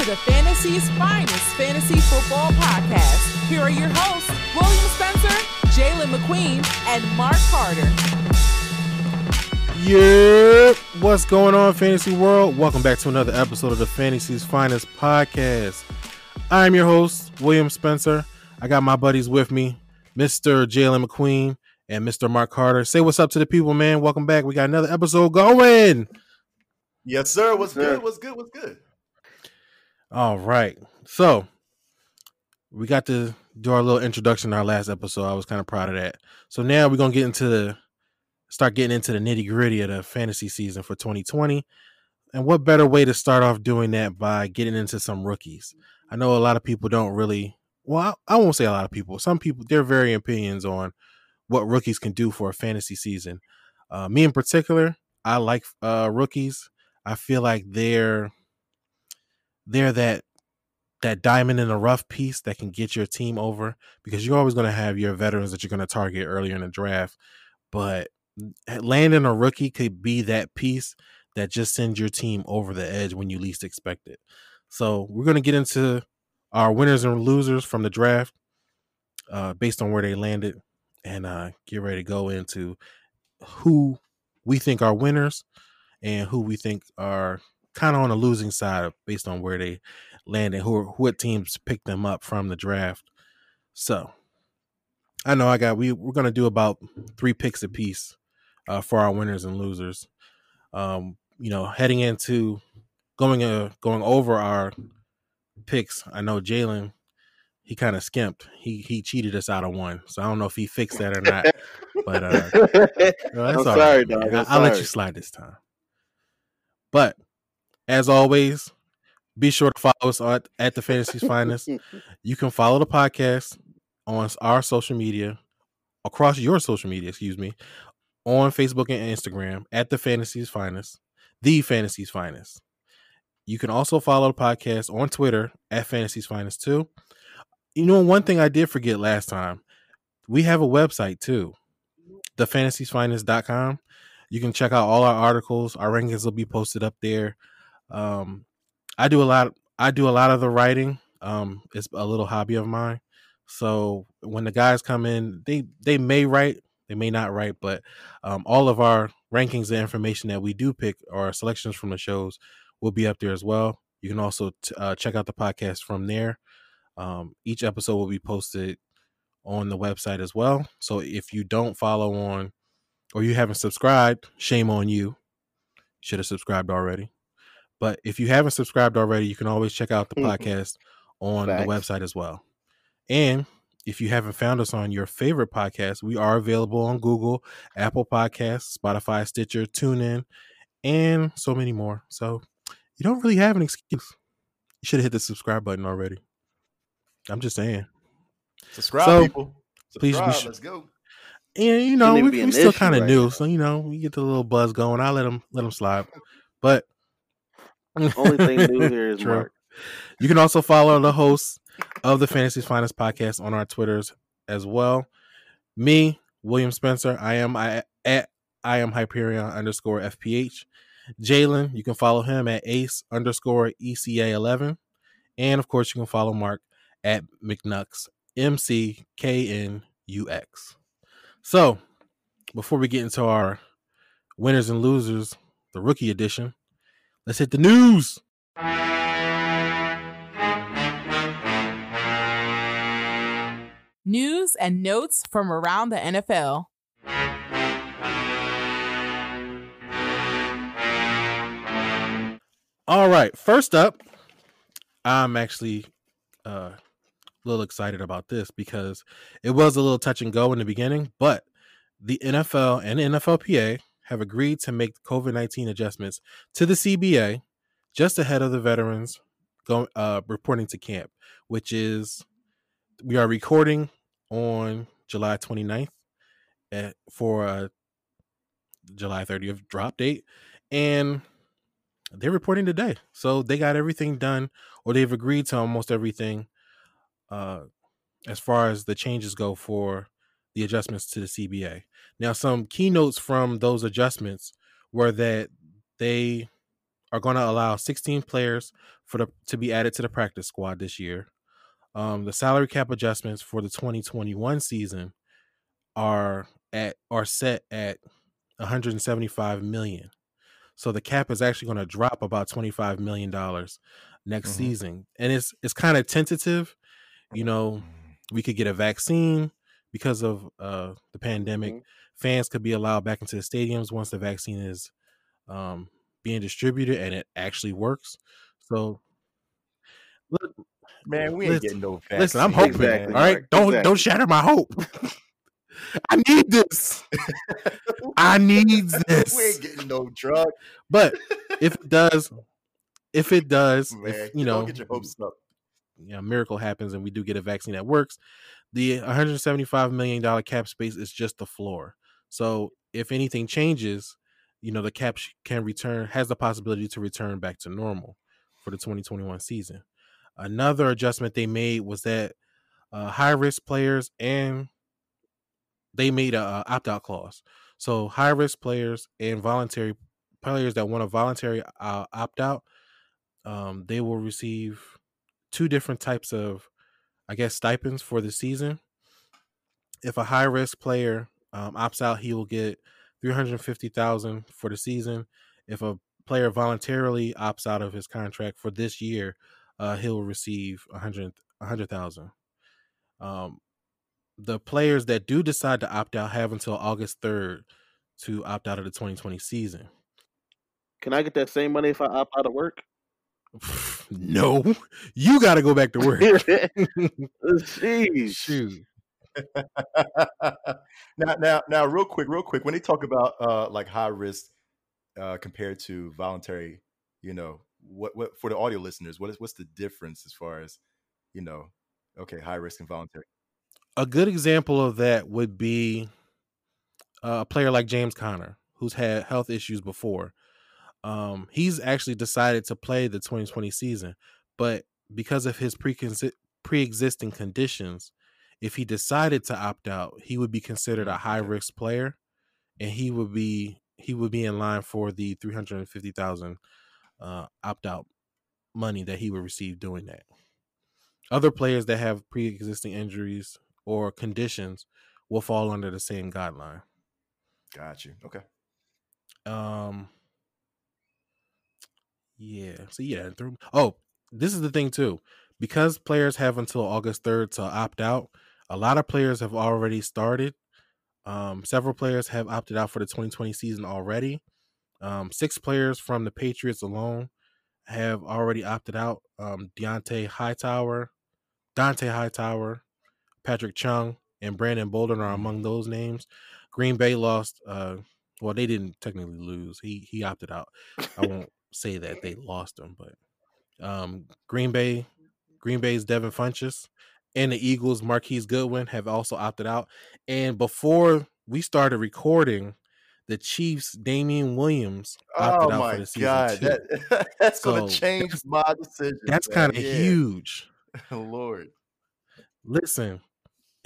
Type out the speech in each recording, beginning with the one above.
to the Fantasy's finest fantasy football podcast. Here are your hosts, William Spencer, Jalen McQueen, and Mark Carter. Yeah, what's going on, fantasy world? Welcome back to another episode of the Fantasy's Finest podcast. I'm your host, William Spencer. I got my buddies with me, Mr. Jalen McQueen and Mr. Mark Carter. Say what's up to the people, man. Welcome back. We got another episode going. Yes, sir. What's yes, sir. good? What's good? What's good? All right. So we got to do our little introduction in our last episode. I was kind of proud of that. So now we're gonna get into the start getting into the nitty gritty of the fantasy season for 2020. And what better way to start off doing that by getting into some rookies? I know a lot of people don't really well, I, I won't say a lot of people. Some people they're varying opinions on what rookies can do for a fantasy season. Uh, me in particular, I like uh, rookies. I feel like they're they're that that diamond in the rough piece that can get your team over because you're always going to have your veterans that you're going to target earlier in the draft, but landing a rookie could be that piece that just sends your team over the edge when you least expect it. So we're going to get into our winners and losers from the draft uh, based on where they landed and uh, get ready to go into who we think are winners and who we think are kind of on the losing side based on where they landed, who what teams picked them up from the draft. So I know I got we we're gonna do about three picks a piece uh, for our winners and losers. Um, you know, heading into going uh going over our picks, I know Jalen he kind of skimped. He he cheated us out of one, so I don't know if he fixed that or not. but uh, no, I'm sorry, right, dog. I'll sorry. let you slide this time. But as always, be sure to follow us at, at the Fantasy's Finest. You can follow the podcast on our social media, across your social media, excuse me, on Facebook and Instagram at the Fantasy's Finest, the Fantasy's Finest. You can also follow the podcast on Twitter at Fantasy's Finest too. You know, one thing I did forget last time, we have a website too, thefantasy'sfinest.com. You can check out all our articles. Our rankings will be posted up there. Um, I do a lot. I do a lot of the writing. Um, it's a little hobby of mine. So when the guys come in, they they may write, they may not write, but um, all of our rankings and information that we do pick or selections from the shows will be up there as well. You can also t- uh, check out the podcast from there. Um, each episode will be posted on the website as well. So if you don't follow on or you haven't subscribed, shame on you. Should have subscribed already. But if you haven't subscribed already, you can always check out the mm-hmm. podcast on Facts. the website as well. And if you haven't found us on your favorite podcast, we are available on Google, Apple Podcasts, Spotify, Stitcher, TuneIn, and so many more. So you don't really have an excuse. You should have hit the subscribe button already. I'm just saying. Subscribe, so, people. Subscribe, please, let's go. And you know, we, we still kind of right new, now. so you know, we get the little buzz going. I let them let them slide, but only thing new here is Mark. You can also follow the hosts of the Fantasy's Finest podcast on our Twitters as well. Me, William Spencer. I am I at I am Hyperion underscore FPH. Jalen, you can follow him at Ace underscore ECA eleven, and of course you can follow Mark at McNux M C K N U X. So, before we get into our winners and losers, the rookie edition, Let's hit the news. News and notes from around the NFL. All right, first up, I'm actually uh, a little excited about this because it was a little touch and go in the beginning, but the NFL and NFLPA have agreed to make COVID 19 adjustments to the CBA just ahead of the veterans going uh, reporting to camp, which is we are recording on July 29th at, for a July 30th drop date. And they're reporting today. So they got everything done, or they've agreed to almost everything uh, as far as the changes go for the adjustments to the CBA. Now, some keynotes from those adjustments were that they are going to allow 16 players for the to be added to the practice squad this year. Um, the salary cap adjustments for the 2021 season are at are set at 175 million. So the cap is actually going to drop about 25 million dollars next mm-hmm. season, and it's it's kind of tentative. You know, we could get a vaccine because of uh, the pandemic. Mm-hmm. Fans could be allowed back into the stadiums once the vaccine is um, being distributed and it actually works. So, look, man, we ain't listen, getting no vaccine. Listen, I'm hoping. Exactly, all right, don't exactly. don't shatter my hope. I need this. I need this. We ain't getting no drug. But if it does, if it does, Man, if, you know, get your hopes up. Yeah, a miracle happens and we do get a vaccine that works. The 175 million dollar cap space is just the floor. So if anything changes, you know the cap can return has the possibility to return back to normal for the 2021 season. Another adjustment they made was that uh, high risk players and they made a, a opt out clause. So high risk players and voluntary players that want a voluntary uh, opt out, um, they will receive two different types of, I guess, stipends for the season. If a high risk player um, opts out, he will get three hundred fifty thousand for the season. If a player voluntarily opts out of his contract for this year, uh, he'll receive a hundred a hundred thousand. Um, the players that do decide to opt out have until August 3rd to opt out of the 2020 season. Can I get that same money if I opt out of work? no, you got to go back to work. Jeez. Shoot. now, now, now, real quick, real quick. When they talk about uh, like high risk uh, compared to voluntary, you know, what, what for the audio listeners, what is what's the difference as far as, you know, okay, high risk and voluntary? a good example of that would be a player like James Conner, who's had health issues before. Um, he's actually decided to play the 2020 season, but because of his pre pre-existing conditions, if he decided to opt out, he would be considered a high risk player, and he would be he would be in line for the 350,000 uh, opt out money that he would receive doing that. Other players that have pre-existing injuries or conditions will fall under the same guideline. Got you. Okay. Um. Yeah. So yeah. Oh, this is the thing too. Because players have until August third to opt out. A lot of players have already started. Um, several players have opted out for the 2020 season already. Um, six players from the Patriots alone have already opted out. Um, Deontay Hightower, Dont'a Hightower, Patrick Chung and Brandon Bolden are among those names. Green Bay lost. Uh, well, they didn't technically lose. He he opted out. I won't say that they lost him, but um, Green Bay, Green Bay's Devin Funchess and the Eagles' Marquise Goodwin have also opted out. And before we started recording, the Chiefs' Damien Williams opted oh out for the season God. too. That, that's so to change my decision. That's kind of yeah. huge. Lord, listen,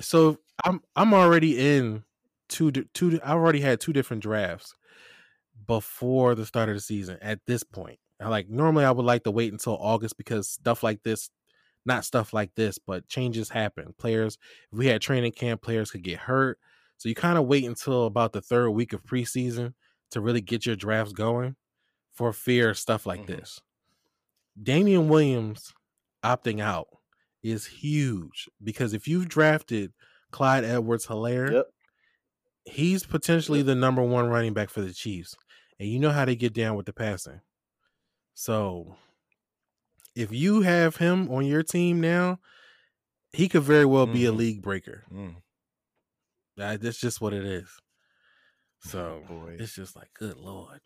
so I'm I'm already in two two. I already had two different drafts before the start of the season. At this point, like normally I would like to wait until August because stuff like this, not stuff like this, but changes happen. Players, if we had training camp, players could get hurt. So you kind of wait until about the third week of preseason to really get your drafts going for fear of stuff like mm-hmm. this. Damien Williams opting out is huge because if you've drafted Clyde Edwards Helaire, yep. he's potentially yep. the number one running back for the Chiefs. And you know how they get down with the passing. So if you have him on your team now, he could very well be mm. a mm-hmm. league breaker. Mm. that's just what it is. So oh, it's just like, good lord.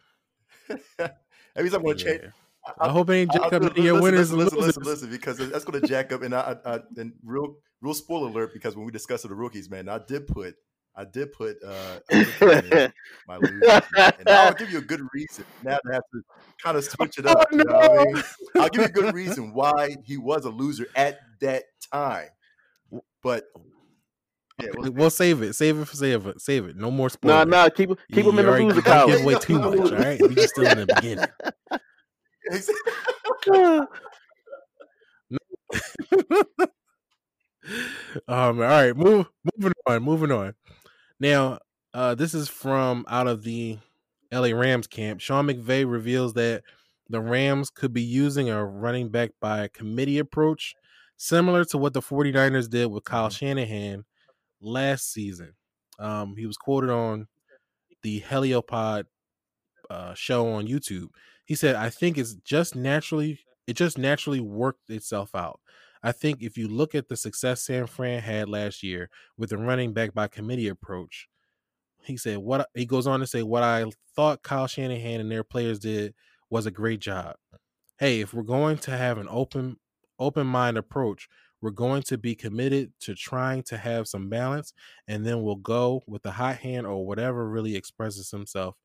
Every time I'm gonna yeah. change I, hope it ain't jack up any your winners. Listen, listen, listen, listen, because that's going to jack up. And I, I, and real, real spoiler alert, because when we discussed the rookies, man, I did put, I did put uh my loser, and I'll give you a good reason. Now I have to kind of switch it up. Oh, no. you know I mean? I'll give you a good reason why he was a loser at that time. But yeah, we'll, we'll, save it. Save it for save it. Save it. No more spoilers. Nah, nah. Keep keep you, him in the loser column. Give away too much. All right, we just still in the beginning. um, all right, move moving on, moving on. Now, uh, this is from out of the LA Rams camp. Sean McVay reveals that the Rams could be using a running back by committee approach, similar to what the 49ers did with Kyle Mhm. Shanahan last season. Um, he was quoted on the Heliopod uh, show on YouTube. He said, "I think it's just naturally it just naturally worked itself out. I think if you look at the success San Fran had last year with the running back by committee approach, he said what he goes on to say what I thought Kyle Shanahan and their players did was a great job. Hey, if we're going to have an open open mind approach, we're going to be committed to trying to have some balance and then we'll go with the hot hand or whatever really expresses himself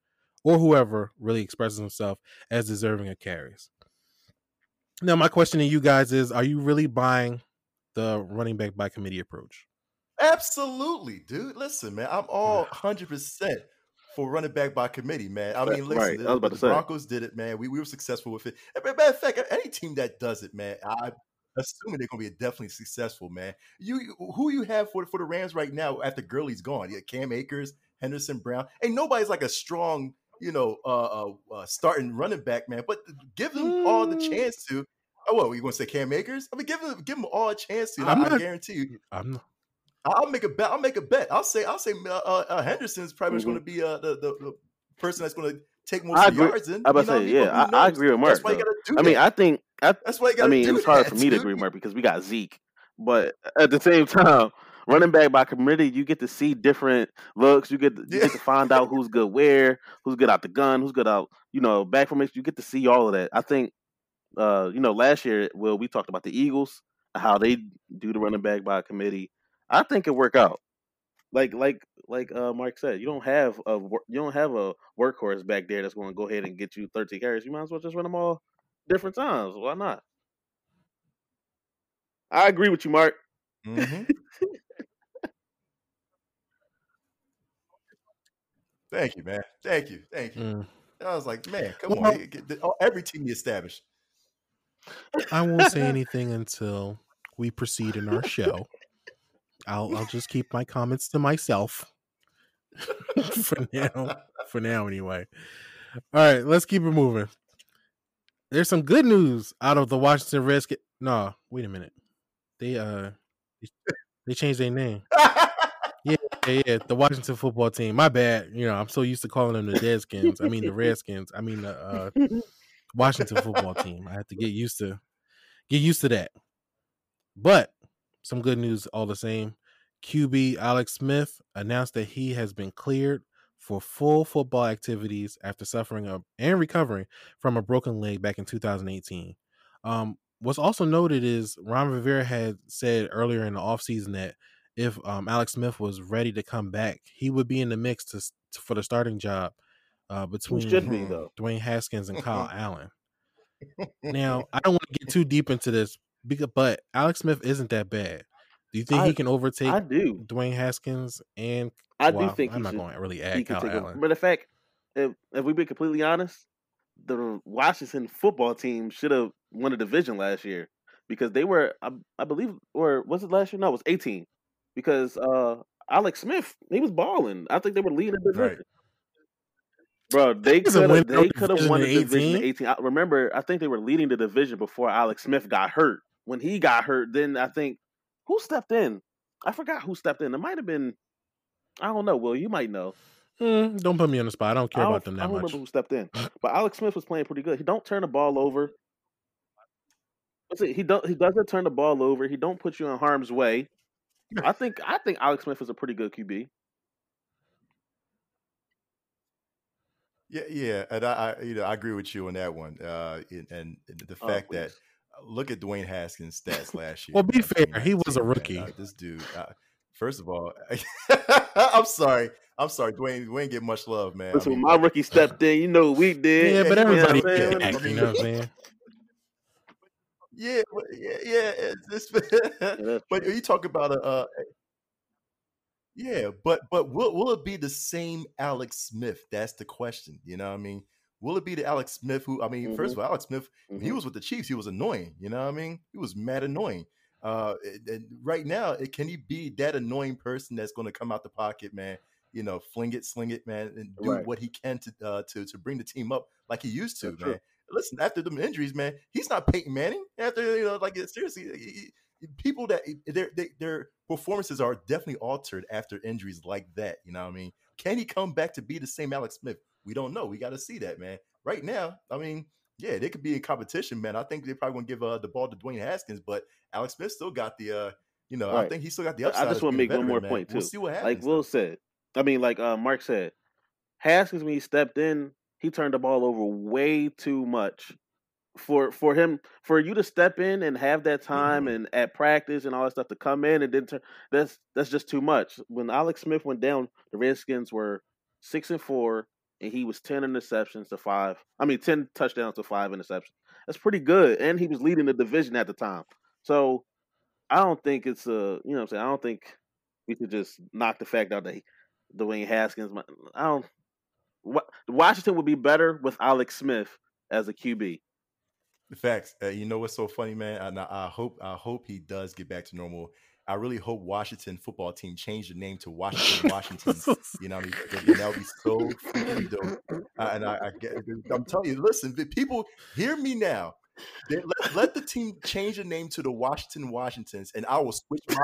or whoever really expresses himself as deserving of carries. Now, my question to you guys is Are you really buying the running back by committee approach? Absolutely, dude. Listen, man, I'm all 100% for running back by committee, man. I mean, listen, right. the, I was about the to say. Broncos did it, man. We, we were successful with it. As a matter of fact, any team that does it, man, I assuming they're gonna be definitely successful, man. You, you who you have for for the Rams right now after Gurley's gone? Yeah, Cam Akers, Henderson Brown. Ain't nobody's like a strong, you know, uh, uh, uh starting running back, man. But give them all the Mm. chance to. Oh, what you gonna say, Cam Akers? I mean, give them give them all a chance to. and I'm I, I guarantee you, I'm not, I'll make a bet. I'll make a bet. I'll say. I'll say. Uh, uh, uh, Henderson's probably Mhm. going to be uh, the, the the person that's going to take most of the yards. In, I about you to say, mean? yeah, I, I agree with Mark. That's why you got to do. I mean, that. I think I that's why you gotta I mean, it's hard that, for me to dude. agree, Mark, because we got Zeke. But at the same time, running back by committee, you get to see different looks. You get you Yeah. get to find out who's good where, who's good out the gun, who's good out, you know, back from it. You get to see all of that. I think, uh, you know, last year, well, we talked about the Eagles, how they do the running back by committee. I think it work out. Like like like uh, Mark said, you don't have a wor- you don't have a workhorse back there that's going to go ahead and get you 13 carries. You might as well just run them all different times. Why not? I agree with you, Mark. Mhm. Thank you, man. Thank you. Thank you. mm. I was like, man, come Well- on. You get the- oh, Every team you established. I won't say anything until we proceed in our show. I'll I'll just keep my comments to myself for now. For now, anyway. All right, let's keep it moving. There's some good news out of the Washington Redskins. No, wait a minute. They uh they changed their name. Yeah, yeah, yeah, the Washington football team. My bad. You know, I'm so used to calling them the Deadskins. I mean the Redskins. I mean the uh Washington football team. I have to get used to get used to that. But some good news all the same. QB Alex Smith announced that he has been cleared for full football activities after suffering a, and recovering from a broken leg back in 2018. Um, what's also noted is Ron Rivera had said earlier in the offseason that if um, Alex Smith was ready to come back, he would be in the mix to, s- for the starting job uh, between be? Dwayne Haskins and Kyle Allen. Now, I don't want to get too deep into this, because, but Alex Smith isn't that bad. Do you think I- he can overtake I do. Dwayne Haskins and I well, do think I'm he not should. going to really add Kyle. Allen. But the fact, if if we be completely honest, the Washington football team should have won a division last year because they were, I, I believe, or was it last year? No, it was 18 because uh Alex Smith he was balling. I think they were leading the division. Right. Bro, they could have they could have won the division in 18. 18. I, remember, I think they were leading the division before Alex Smith got hurt. When he got hurt, then I think who stepped in? I forgot who stepped in. It might have been I don't know. Will you might know. Mm, don't put me on the spot. I don't care I don't, about them I that don't much. remember who stepped in, but Alex Smith was playing pretty good. He don't turn the ball over. He don't. He doesn't turn the ball over. He don't put you in harm's way. I think. I think Alex Smith is a pretty good QB. Yeah, yeah, and I, I, you know, I agree with you on that one. Uh, and, and the Oh, fact that uh, look at Dwayne Haskins' stats last year. Well, be fair, he was a man. rookie. Uh, this dude, uh, first of all, I'm sorry, I'm sorry, Dwayne. Dwayne get much love, man. I Listen, mean, when my rookie stepped in, you know what we did. Yeah, but you know what everybody I'm saying? can I act. You know what I'm saying? yeah, yeah, yeah. It's, it's, that's but you talk about a, uh, yeah, but but will will it be the same Alex Smith? That's the question. You know, what I mean, Will it be the Alex Smith who? I mean, Mhm. first of all, Alex Smith when he was with the Chiefs, he was annoying. You know what I mean? He was mad annoying. Uh, and- right now, it, can he be that annoying person that's going to come out the pocket, man? You know, fling it, sling it, man, and do Right. what he can to uh, to to bring the team up like he used to, That's true. man. Listen, after them injuries, man, he's not Peyton Manning. After you know, like seriously, he- people that their they, their performances are definitely altered after injuries like that. You know what I mean? Can he come back to be the same Alex Smith? We don't know. We got to see that, man. Right now, I mean, yeah, they could be in competition, man. I think they're probably gonna give uh, the ball to Dwayne Haskins, but Alex Smith still got the, uh, you know, I think he still got the I just being a make one more man. point, We'll too. see what happens. like though. Will said. I mean, like uh, Mark said, Haskins when he stepped in, he turned the ball over way too much. For for him for you to step in and have that time Mhm. and at practice and all that stuff to come in and then turn that's that's just too much. When Alex Smith went down, the Redskins were six and four and he was ten interceptions to five. I mean ten touchdowns to five interceptions. That's pretty good. And he was leading the division at the time. So I don't think it's a you know what I'm saying, I don't think we could just knock the fact out that he, Dwayne Haskins. I don't. Wa- Washington would be better with Alex Smith as a QB. Facts. Uh, you know what's so funny, man? And I, I hope I hope he does get back to normal. I really hope Washington football team change the name to Washington Washington. you know, I mean? That would be so freaking dope. Uh, and I, I get, I'm telling you, listen, people, hear me now. They- let, let the team change the name to the Washington Washingtons, and I will switch my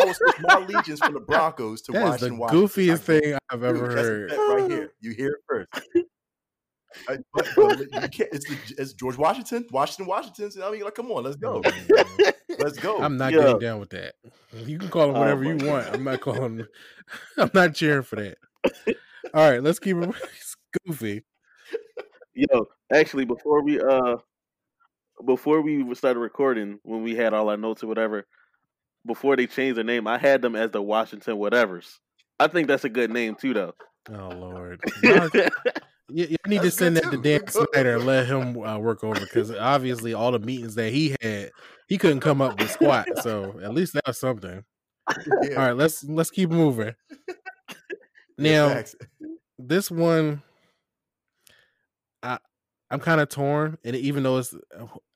I will switch my allegiance from the Broncos to That is the Washington. Washington. goofiest thing I've ever heard. right here. You hear it first. I- but- but you can't, it's, the, it's George Washington, Washington, Washington. I mean, like, come on, let's go, let's go. I'm not Yo. getting down with that. You can call him Oh whatever my you want. I'm not calling. I'm not cheering for that. All right, let's keep it it's goofy. Yo, actually, before we uh, before we started recording, when we had all our notes or whatever, before they changed their name, I had them as the Washington whatevers. I think that's a good name too, though. Oh Lord, Y'all- you, you need to send that to. Dan Snyder and let him uh, work over because obviously all the meetings that he had, he couldn't come up with squat. So at least that's something. Yeah, All right, let's let's keep moving. Now this one, I I'm kind of torn, and even though it's,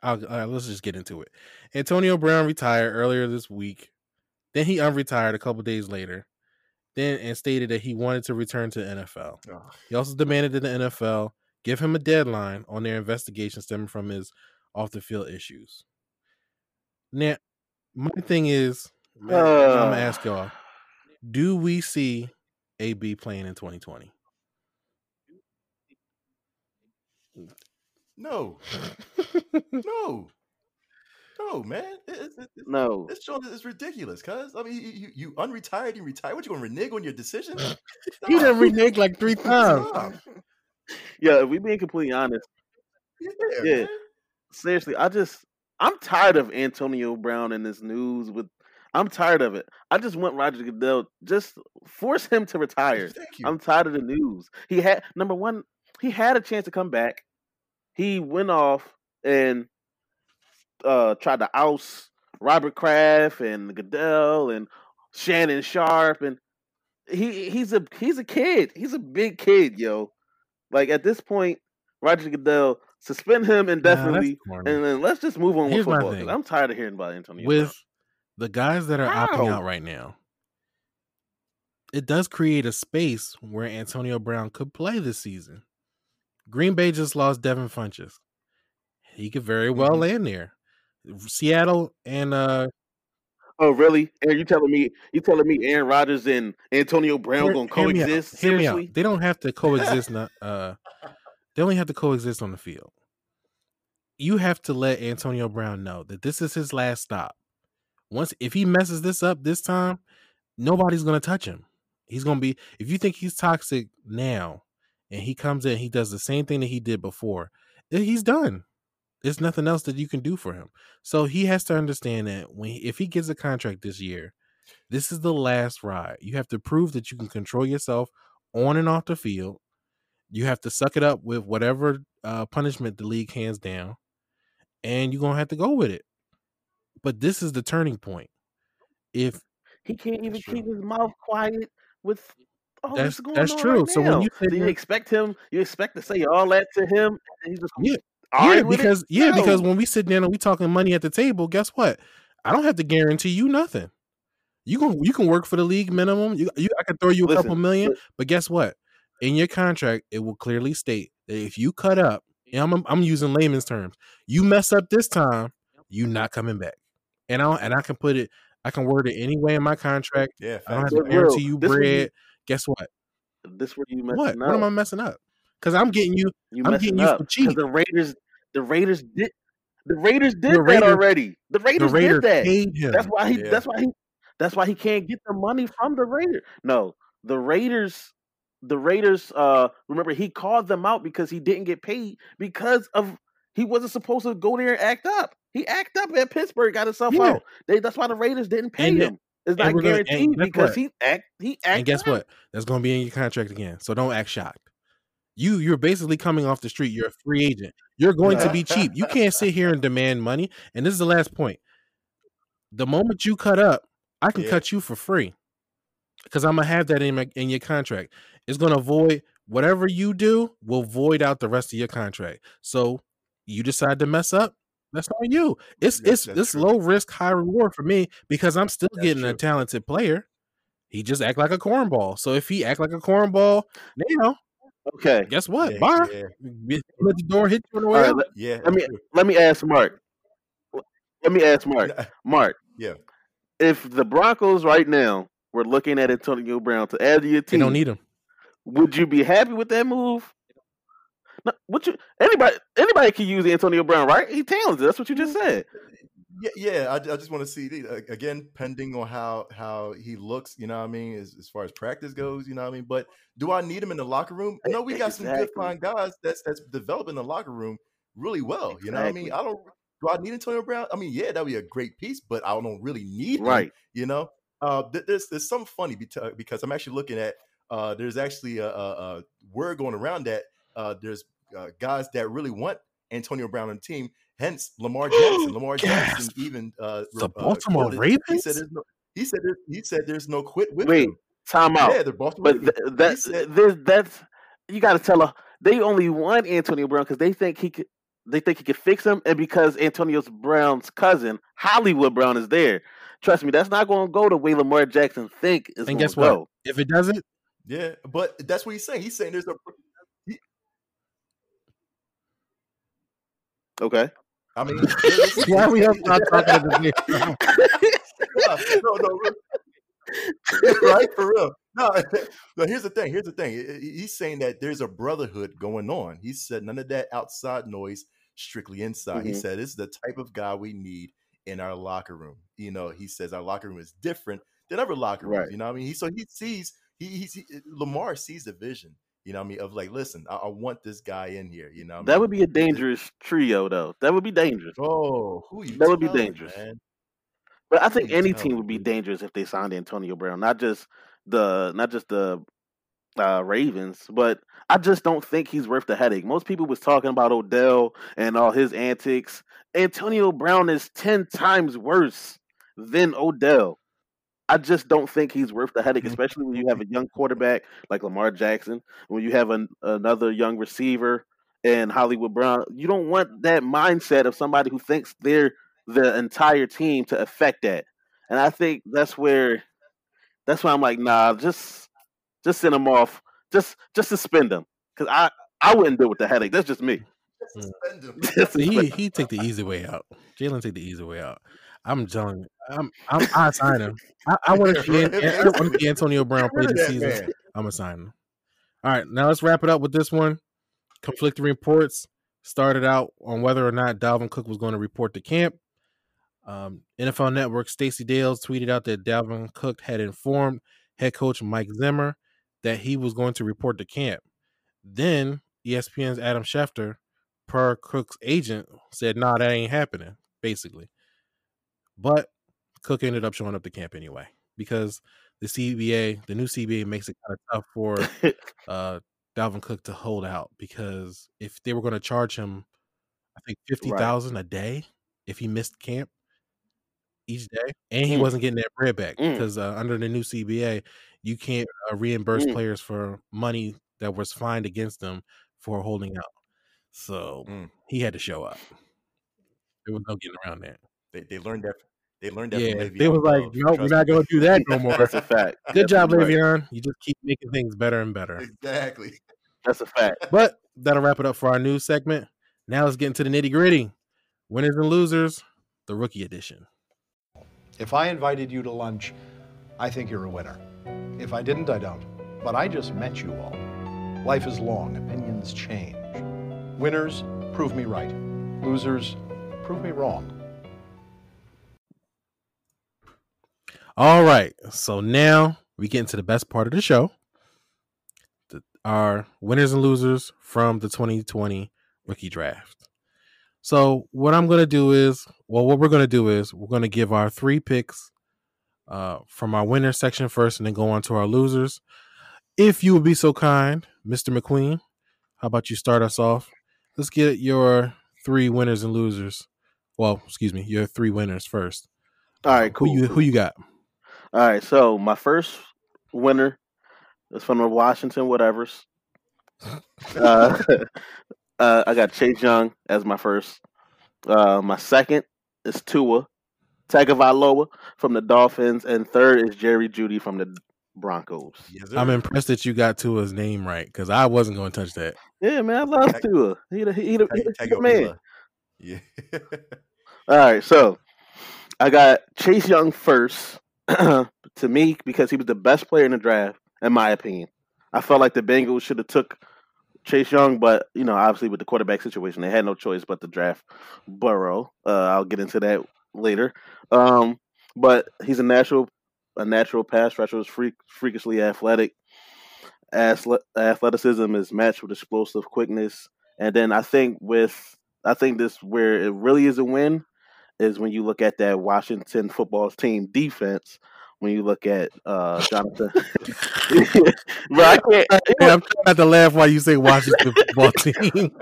I'll, uh, let's just get into it. Antonio Brown retired earlier this week. Then he unretired a couple days later. Then and stated that he wanted to return to the NFL. Oh, He also demanded that the NFL give him a deadline on their investigation stemming from his off the field issues. Now, my thing is, I'm gonna ask y'all: Do we see AB playing in 2020? no, no, no, man. It, it, it, No, this joint is ridiculous, cuz. I mean, you, you, you unretired, you retired. What, you going to renege on your decision? he done Stop. reneged like three times. Yeah. If we being completely honest, Yeah, Yeah. seriously, I just I'm tired of Antonio Brown and this news. With I'm tired of it. I just want Roger Goodell just force him to retire. Thank you. I'm tired of the news. He had number one, he had a chance to come back. He went off and uh tried to oust Robert Kraft and Goodell and Shannon Sharpe and he he's a he's a kid. He's a big kid, yo. Like at this point, Roger Goodell suspend him indefinitely, corny. and then let's just move on Here's with football. I'm tired of hearing about Antonio. with the guys that are opting out right now, it does create a space where Antonio Brown could play this season. Green Bay just lost Devin Funchess. He could very well Mhm. land there. Seattle and uh Oh, really? Aaron, you telling me you telling me Aaron Rodgers and Antonio Brown gonna hear me out, coexist? hear me out. Seriously? They don't have to coexist. not, uh, they only have to coexist on the field. You have to let Antonio Brown know that this is his last stop. Once if he messes this up this time, nobody's gonna touch him. He's gonna be if you think he's toxic now and he comes in, he does the same thing that he did before, he's done. There's nothing else that you can do for him. So he has to understand that when if he gets a contract this year, this is the last ride. You have to prove that you can control yourself on and off the field. You have to suck it up with whatever uh, punishment the league hands down, and you're gonna have to go with it. But this is the turning point. If He can't even keep his mouth quiet with all That's that's on true. right so when you you expect him? You expect to say all that to him, and he's just yeah, yeah, right because yeah, because when we sit down and we talking money at the table, guess what? I don't have to guarantee you nothing. You can you can work for the league minimum. You, you I can throw you a couple million, li- but guess what? In your contract, it will clearly state that if you cut up, and I'm I'm using layman's terms, you mess up this time, you not coming back. And I and I can put it, I can word it any way in my contract. Yeah, I don't have to guarantee you this where you bread. Guess what? this where you What? messing What am I up. messing up? Because I'm getting you, You I'm getting you up for because cheap. the Raiders, the Raiders did, the Raiders did The that already. The the Raiders Raiders did that. paid That's why he. Yeah. That's why he. That's why he can't get the money from the Raiders. No, the Raiders. The Raiders. Uh, remember he called them out because he didn't get paid because of he wasn't supposed to go there and act up. He act up at Pittsburgh, got himself Yeah, out. They, that's why the Raiders didn't pay and him. It's not we're gonna guaranteed because what? he act he act. And guess up. what? That's going to be in your contract again. So don't act shocked. You you're basically coming off the street. You're a free agent. You're going to be cheap. You can't sit here and demand money. And this is the last point. The moment you cut up, I can Yeah. cut you for free because I'm gonna have that in my, in your contract. It's gonna void whatever you do will void out the rest of your contract. So you decide to mess up. That's on you. It's it's it's true. low risk, high reward for me because I'm still That's getting a talented player. He just act like a cornball. So if he act like a cornball now, Okay. guess what? Yeah, Bye. yeah, Let the door hit you on the way right. Let, yeah. let me let me ask Mark. Let me ask Mark. Mark, Yeah. if the Broncos right now were looking at Antonio Brown to add to your They don't team, need him. would you be happy with that move? No, would you? Anybody anybody can use Antonio Brown, right? He's talented. That's what you just said. Yeah, yeah. I, I just want to see uh, again, pending on how how he looks. You know what I mean, as, as far as practice goes. You know what I mean. But do I need him in the locker room? No, we got some good Exactly. fine guys that's that's developing the locker room really well. You know what I mean. I don't. Do I need Antonio Brown? I mean, yeah, that'd be a great piece, but I don't really need him. Right. You know, uh, there's there's something funny because I'm actually looking at. Uh, there's actually a, a, a word going around that uh, there's uh, guys that really want Antonio Brown on the team. Hence, Lamar Jackson. Lamar Jackson Gasp. even uh, The uh, Baltimore quoted- He said there's no. He said he said there's no quit with Wait, him. time out. Yeah, the Baltimore. But Ravens. th- He that said there's that's you got to tell her they only want Antonio Brown because they think he could. They think he could fix him, and because Antonio Brown's cousin Hollywood Brown is there. Trust me, that's not going to go the way Lamar Jackson think is And going guess to what? go. If it doesn't, yeah, but that's what he's saying. He's saying there's a. he- Okay. I mean, this why we have not talking at the same time? Yeah, no, no, right for real. No, but here's the thing. Here's the thing. He- he- He's saying that there's a brotherhood going on. He said none of that outside noise, strictly inside. He Mhm. said this is the type of guy we need in our locker room. You know, he says our locker room is different than other locker rooms. Right. You know, what I mean, he so he sees he, he's he, Lamar sees the vision. You know, what I mean, of like, listen, I, I want this guy in here. You know, I That mean? would be a dangerous trio, though. That would be dangerous. Oh, who you That would be dangerous. man? But I think any team would be dangerous if they signed Antonio Brown, not just the not just the uh, Ravens, but I just don't think he's worth the headache. Most people was talking about Odell and all his antics. Antonio Brown is ten times worse than Odell. I just don't think he's worth the headache, Mhm. especially when you have a young quarterback like Lamar Jackson, when you have an, another young receiver and Hollywood Brown. You don't want that mindset of somebody who thinks they're the entire team to affect that. And I think that's where that's why I'm like, nah, just just send them off. Just just suspend them. Cause I I wouldn't deal with the headache. That's just me. Suspend him. Just See, he he take the easy way out. Jalen take the easy way out. I'm telling you, I'm, I'm I sign him. I, I want to see I want to see Antonio Brown play this season. man. I'm gonna sign him. All right, now let's wrap it up with this one. Conflicting reports started out on whether or not Dalvin Cook was going to report to camp. Um, NFL Network Stacey Dales tweeted out that Dalvin Cook had informed head coach Mike Zimmer that he was going to report to camp. Then ESPN's Adam Schefter, per Cook's agent, said, "Nah, that ain't happening." Basically, but Cook ended up showing up to camp anyway because the CBA, the new CBA, makes it kind of tough for uh, Dalvin Cook to hold out because if they were going to charge him, I think fifty thousand a day if he missed camp each day, and he Mm. wasn't getting that bread back Mm. because uh, under the new CBA, you can't uh, reimburse Mm. players for money that was fined against them for holding out. So Mm. he had to show up. There was no getting around that. They, they learned that. They learned that. Yeah, from they were like, Bell, no, we're not going to do that no more. That's a fact. Good job, Definitely right. Le'Veon. You just keep making things better and better. Exactly. That's a fact. But that'll wrap it up for our news segment. Now let's get into the nitty gritty. Winners and losers, the rookie edition. If I invited you to lunch, I think you're a winner. If I didn't, I don't. But I just met you all. Life is long, opinions change. Winners, prove me right. Losers, prove me wrong. All right. So now we get into the best part of the show. The, our winners and losers from the 2020 rookie draft. So what I'm gonna do is, well, what we're gonna do is we're gonna give our three picks uh, from our winner section first, and then go on to our losers. If you would be so kind, Mr. McQueen, how about you start us off? Let's get your three winners and losers. Well, excuse me, your three winners first. All right, cool. Who you who you got? All right, so my first winner is from the Washington whatevers. Uh, uh, I got Chase Young as my first. Uh, my second is Tua Tagovailoa from the Dolphins, and third is Jerry Jeudy from the Broncos. Yes, I'm impressed that you got Tua's name right because I wasn't going to touch that. Yeah, man, I love Tag- Tua. He the, he the, he the, he the man. Yeah. All right, so I got Chase Young first to me because he was the best player in the draft, in my opinion. I felt like the Bengals should have took Chase Young, but you know, obviously with the quarterback situation, they had no choice but to draft Burrow. Uh, I'll get into that later. Um, but he's a natural, a natural pass rusher. Is freak, freakishly athletic. Athle- athleticism is matched with explosive quickness, and then I think with I think this where it really is a win is when you look at that Washington football team defense. When you look at uh, Jonathan, but I can't. Hey, I'm trying not to laugh while you say Washington football team.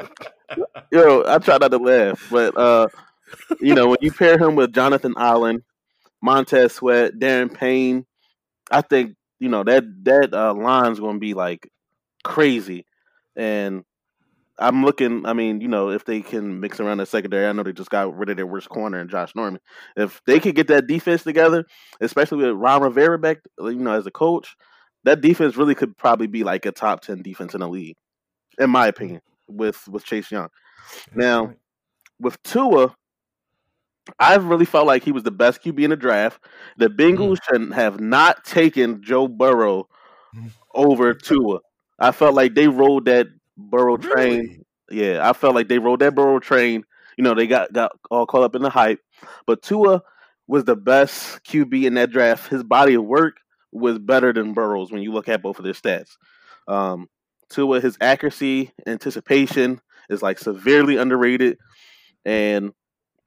Yo, I try not to laugh, but uh, you know when you pair him with Jonathan Allen, Montez Sweat, Daron Payne, I think you know that that uh, line's going to be like crazy, and I'm looking. I mean, you know, if they can mix around the secondary, I know they just got rid of their worst corner and Josh Norman. If they could get that defense together, especially with Ron Rivera back, you know, as a coach, that defense really could probably be like a top ten defense in the league, in my opinion. With with Chase Young, now with Tua, I've really felt like he was the best QB in the draft. The Bengals should have not taken Joe Burrow Mm. over Tua. I felt like they rolled that Burrow train. Really? Yeah, I felt like they rode that Burrow train. You know, they got got all caught up in the hype, but Tua was the best QB in that draft. His body of work was better than Burrow's when you look at both of their stats. Um, Tua, his accuracy, anticipation is like severely underrated, and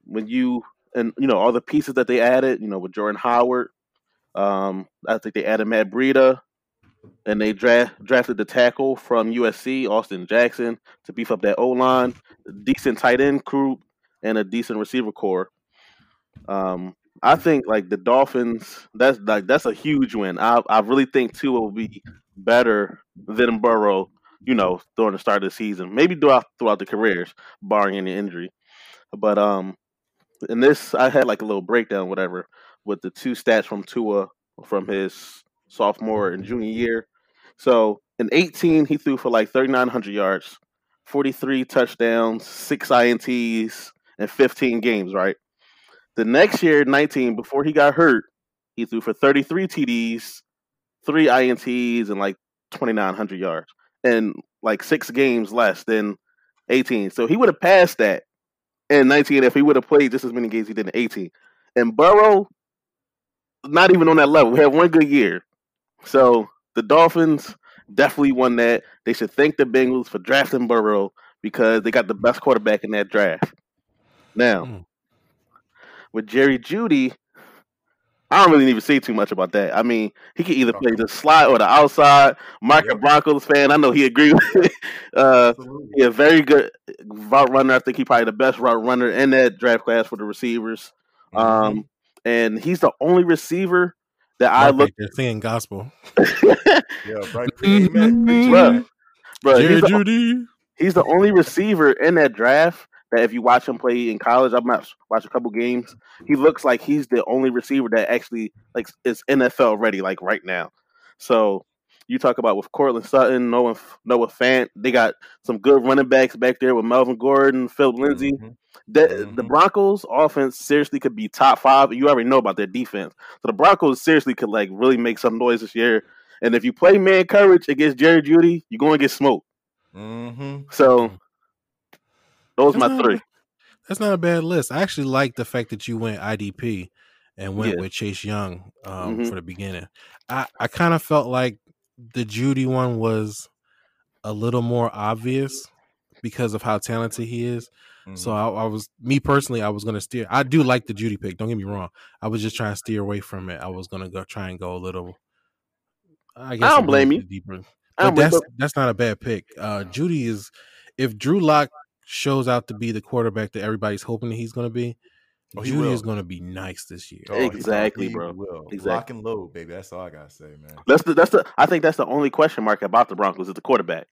when you and you know all the pieces that they added, you know, with Jordan Howard, um, I think they added Matt Breida, and they draft drafted the tackle from USC, Austin Jackson, to beef up that O line, decent tight end crew, and a decent receiver core. Um, I think like the Dolphins, that's like that's a huge win. I I really think Tua will be better than Burrow. You know, during the start of the season, maybe throughout throughout the careers, barring any injury. But um, in this, I had like a little breakdown, whatever, with the two stats from Tua from his sophomore and junior year. So in 18, he threw for like 3,900 yards, 43 touchdowns, six INTs, and 15 games, right? The next year, 19, before he got hurt, he threw for 33 TDs, three INTs, and like 2,900 yards, and like six games less than 18. So he would have passed that in 19 if he would have played just as many games he did in 18. And Burrow, not even on that level. He had one good year. So the Dolphins definitely won that. They should thank the Bengals for drafting Burrow because they got the best quarterback in that draft. Now, Mm. with Jerry Jeudy, I don't really need to say too much about that. I mean, he can either play the slot or the outside. Mark, a Yep. Broncos fan, I know he agrees. with it. Uh, Absolutely. yeah, very good route runner. I think he probably the best route runner in that draft class for the receivers. Mm-hmm. Um, and he's the only receiver that I look, back there singing gospel. Yeah, right. Pre- amen. Preach it, Bruh. man. bro. He's the, he's the only receiver in that draft that if you watch him play in college, I've not watched a couple games. He looks like he's the only receiver that actually like is NFL ready, like right now. So you talk about with Courtland Sutton, Noah Noah Fant, they got some good running backs back there with Melvin Gordon, Phillip Lindsay. Mhm. The, the Mhm. Broncos offense seriously could be top five. You already know about their defense. So the Broncos seriously could like really make some noise this year. And if you play man coverage against Jerry Jeudy, you're going to get smoked. Mhm. So those That's my not- three. That's not a bad list. I actually like the fact that you went IDP and went Yeah. with Chase Young um, Mhm. for the beginning. I, I kind of felt like the Jeudy one was a little more obvious because of how talented he is. So Mhm. I, I was me personally, I was gonna steer. I do like the Jeudy pick. Don't get me wrong. I was just trying to steer away from it. I was gonna go try and go a little. I guess don't blame you. Deeper. I don't But that's blame- that's not a bad pick. Uh, Jeudy is if Drew Lock shows out to be the quarterback that everybody's hoping that he's going to be, Oh, Jeudy will. is going to be nice this year. Oh, Exactly, he bro. Will. Exactly. Lock and load, baby. That's all I gotta say, man. That's the that's the I think that's the only question mark about the Broncos is the quarterback.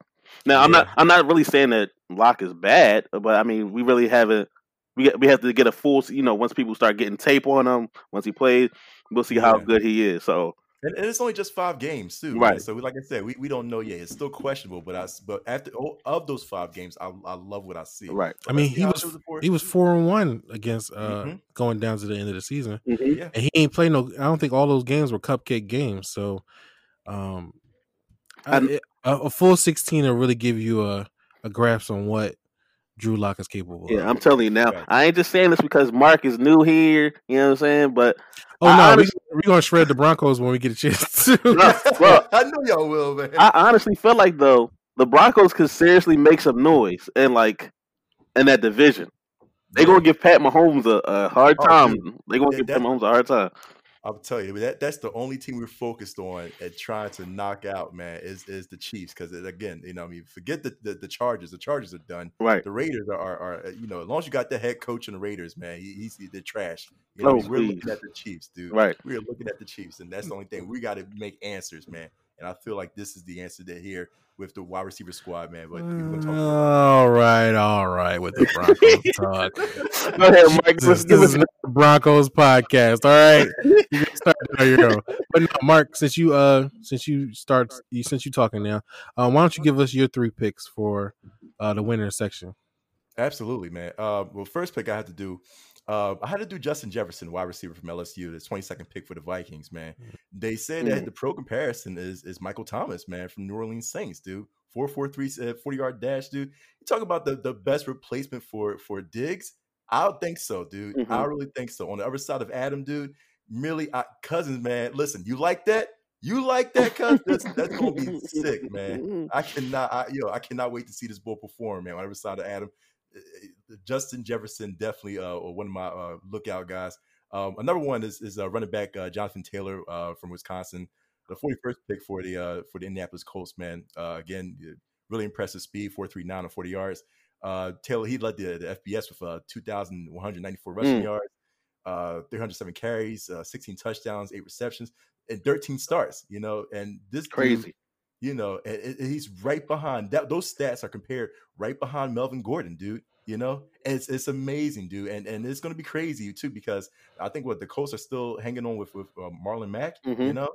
Now I'm not I'm not really saying that Lock is bad, but I mean we really haven't we get, we have to get a full you know once people start getting tape on him once he plays we'll see how Yeah. good he is. So And, and it's only just five games too, man. Right. So, we, like I said, we, we don't know yet. It's still questionable, but I but after oh, of those five games, I, I love what I see. right, So I mean, he was it goes for- he was four and one against uh Mhm. going down to the end of the season, Mhm. yeah. and he ain't played no. I don't think all those games were cupcake games. So, um, I- And- it- a, a full sixteen will really give you a a grasp on what Drew Lock is capable. yeah of. I'm telling you now Right. I ain't just saying this because Mark is new here you know what I'm saying but Oh I no, honestly- we we gonna shred the Broncos when we get a chance to. No, well, I know y'all will, man. I honestly feel like though the Broncos could seriously make some noise and like in that division. They gonna give Pat Mahomes a, a hard Oh, time. dude. they gonna Yeah, give that- Pat Mahomes a hard time. I'll tell you that that's the only team we're focused on at trying to knock out, man. Is is the Chiefs because again, you know, I mean, forget the, the the Chargers. The Chargers are done. Right. The Raiders are, are, are you know, as long as you got the head coach and the Raiders, man, he, he's they're trash. You know, Oh, I mean, we're looking at the Chiefs, dude. Right. We are looking at the Chiefs, and that's the only thing we got to make answers, man. And I feel like this is the answer that here with the wide receiver squad, man. But talk about all right, all right, with the Broncos talk. Go ahead, Mike. Let's This, this is not the Broncos podcast. All right, you can start there you go. But no, Mark, since you uh, since you start, you since you talking now, uh, why don't you give us your three picks for uh the winner section? Absolutely, man. Uh, well, first pick I have to do, uh, I had to do Justin Jefferson, wide receiver from LSU, the 22nd pick for the Vikings, man. They said that Mm. the pro comparison is is Michael Thomas, man, from New Orleans Saints, dude. 443 uh, 40 yard dash, dude. You talk about the, the best replacement for for Diggs. I don't think so, dude. I Mhm. really think so. On the other side of Adam, dude, merely I, cousins, man. Listen, you like that? You like that, cuz? That's, that's gonna be sick, man. I cannot, I, yo, I cannot wait to see this boy perform, man. On every side of Adam, Justin Jefferson definitely uh one of my uh lookout guys. Um, another one is is uh, running back uh, Jonathan Taylor uh from Wisconsin, the 41st pick for the uh for the Indianapolis Colts, man. Uh, again, uh, really impressive speed, 4.39 on 40 yards. Uh, Taylor he led the, the FBS with uh 2,194 rushing Mm. yards, uh 307 carries, uh, 16 touchdowns, eight receptions, and 13 starts. You know, and this dude, Crazy. You know, and, and he's right behind that. Those stats are compared right behind Melvin Gordon, dude. You know, and it's it's amazing, dude, and and it's gonna be crazy too because I think what the Colts are still hanging on with with uh, Marlon Mack. You Mhm. know,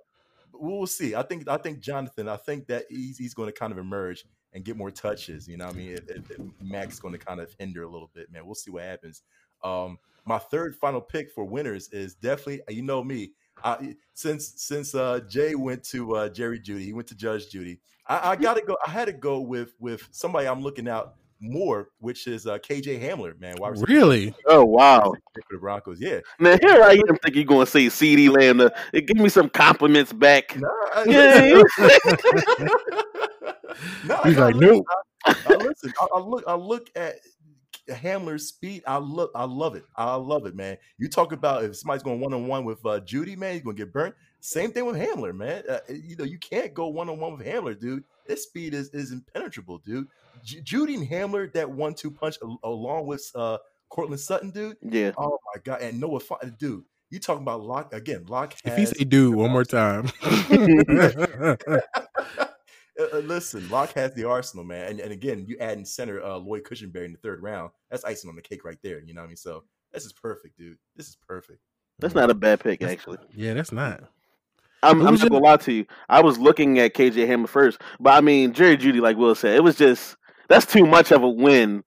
we'll see. I think I think Jonathan. I think that he's he's going to kind of emerge and get more touches. You know, I mean, if, if, if Mack's going to kind of hinder a little bit, man. We'll see what happens. Um, my third final pick for winners is definitely you know me. I, since since uh, Jay went to uh, Jerry Jeudy, he went to Judge Judy. I, I gotta go. I had to go with with somebody I'm looking out more, which is uh, KJ Hamler, man. wide receiver Really? Oh wow. for the Broncos. Yeah, Now here I am thinking you're gonna say CeeDee Lamb. To, eh, give me some compliments back. Nah, I- Yeah. no, I like, listen. nope. I, I listen. I, I look. I look at Hamler's speed. I look. I love it. I love it, man. You talk about if somebody's going one on one with uh, Jeudy, man, he's gonna get burnt. Same thing with Hamler, man. Uh, you know, you can't go one on one with Hamler, dude. This speed is is impenetrable, dude. Ju- Jeudy and Hamler, that one-two punch, al- along with uh, Courtland Sutton, dude. Yeah. Oh my god! And Noah, Fant, dude, You talking about Lock again? Lock. If he say "dude" one more time, Uh, uh, listen, Lock has the arsenal, man. And, and again, you add in center uh, Lloyd Cushenberry in the third round. That's icing on the cake right there. You know what I mean? So this is perfect, dude. This is perfect. That's not a bad pick, actually. yeah, that's not. I'm, Who I'm was not gonna lie to you. I was looking at KJ Hamler first, but I mean Jerry Jeudy, like Will said, it was just that's too much of a win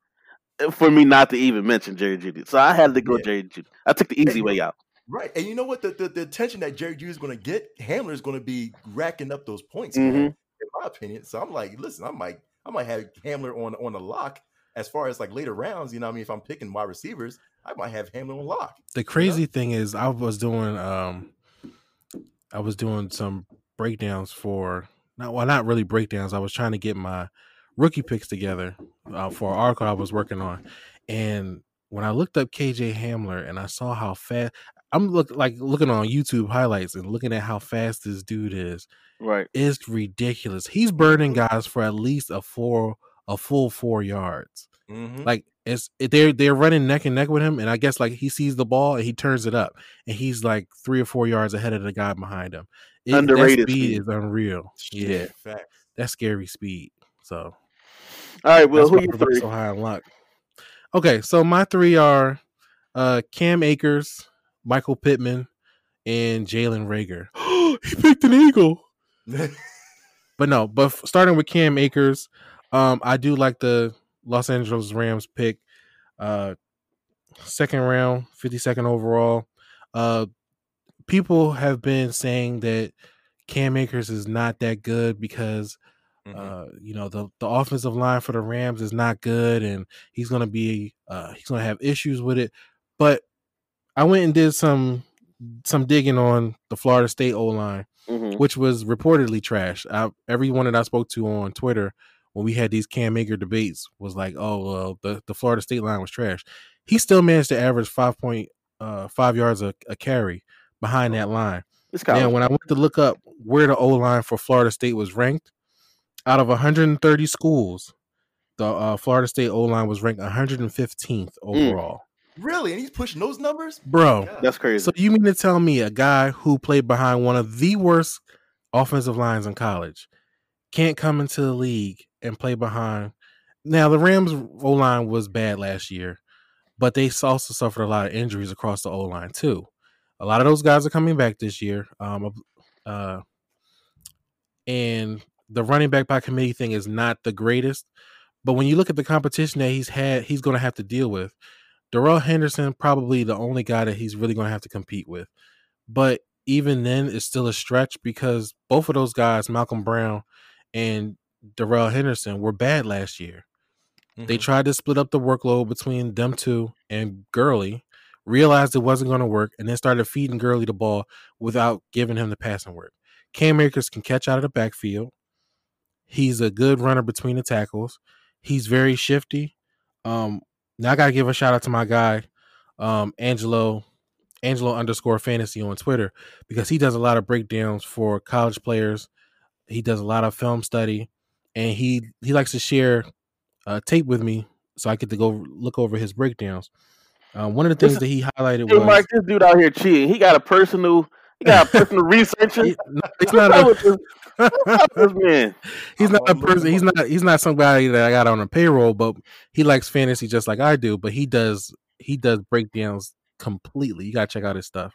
for me not to even mention Jerry Jeudy. So I had to go Yeah. Jerry Jeudy. I took the easy way out. Right. And you know what? The the, the attention that Jerry Jeudy is going to get, Hamler is going to be racking up those points, Mhm. My opinion. So I'm like, listen, I might I might have Hamler on on the lock as far as like later rounds. You know what I mean? If I'm picking wide receivers, I might have Hamler on lock. The crazy thing is, I was doing um, I was doing some breakdowns for not well, not really breakdowns. I was trying to get my rookie picks together uh, for an article I was working on, and when I looked up KJ Hamler and I saw how fast I'm look like looking on YouTube highlights and looking at how fast this dude is, Right. it's ridiculous. He's burning guys for at least a four, a full four yards. Mhm. Like it's they're they're running neck and neck with him, and I guess like he sees the ball and he turns it up, and he's like three or four yards ahead of the guy behind him. It, Underrated that speed, speed. is unreal. Yeah, Facts. that's scary speed. So All right, well, who why you everybody's three? so high on luck. Okay, so my three are uh Cam Akers, Michael Pittman, and Jalen Reagor. he picked an eagle. But no, but starting with Cam Akers, um, I do like the Los Angeles Rams pick. Uh, second round, fifty second overall. Uh, people have been saying that Cam Akers is not that good because Mhm. uh, you know the the offensive line for the Rams is not good, and he's gonna be uh, he's gonna have issues with it. But I went and did some some digging on the Florida State O line hmm which was reportedly trash. I, everyone that I spoke to on Twitter when we had these Cam Akers debates was like, "Oh, well, the, the Florida State line was trash." He still managed to average five point uh, five yards a, a carry behind that line. It's kind Now, when I went to look up where the O line for Florida State was ranked, out of 130 schools, the uh, Florida State O line was ranked 115th overall. Really? And he's pushing those numbers? Bro, God. that's crazy. so you mean to tell me a guy who played behind one of the worst offensive lines in college can't come into the league and play behind? Now the Rams O line was bad last year, but they also suffered a lot of injuries across the O line too. A lot of those guys are coming back this year. Um, uh, and the running back by committee thing is not the greatest. But when you look at the competition that he's had, he's going to have to deal with. Darrell Henderson, probably the only guy that he's really going to have to compete with. But even then, it's still a stretch because both of those guys, Malcolm Brown and Darrell Henderson, were bad last year. They Mhm. tried to split up the workload between them two and Gurley, realized it wasn't going to work, and then started feeding Gurley the ball without giving him the passing work. Cam Akers can catch out of the backfield. He's a good runner between the tackles. He's very shifty. Um, now I gotta give a shout out to my guy, um, Angelo, Angelo underscore fantasy on Twitter because he does a lot of breakdowns for college players. He does a lot of film study, and he he likes to share uh, tape with me so I get to go look over his breakdowns. Um, one of the things that he highlighted Hey, was Mark, this dude out here cheating. He got a personal, he got a personal researcher. he- no, he's What's not a, with this, what's up with this man? he's not a person. He's not. He's not somebody that I got on a payroll, but he likes fantasy just like I do. But he does. He does breakdowns completely. You gotta check out his stuff.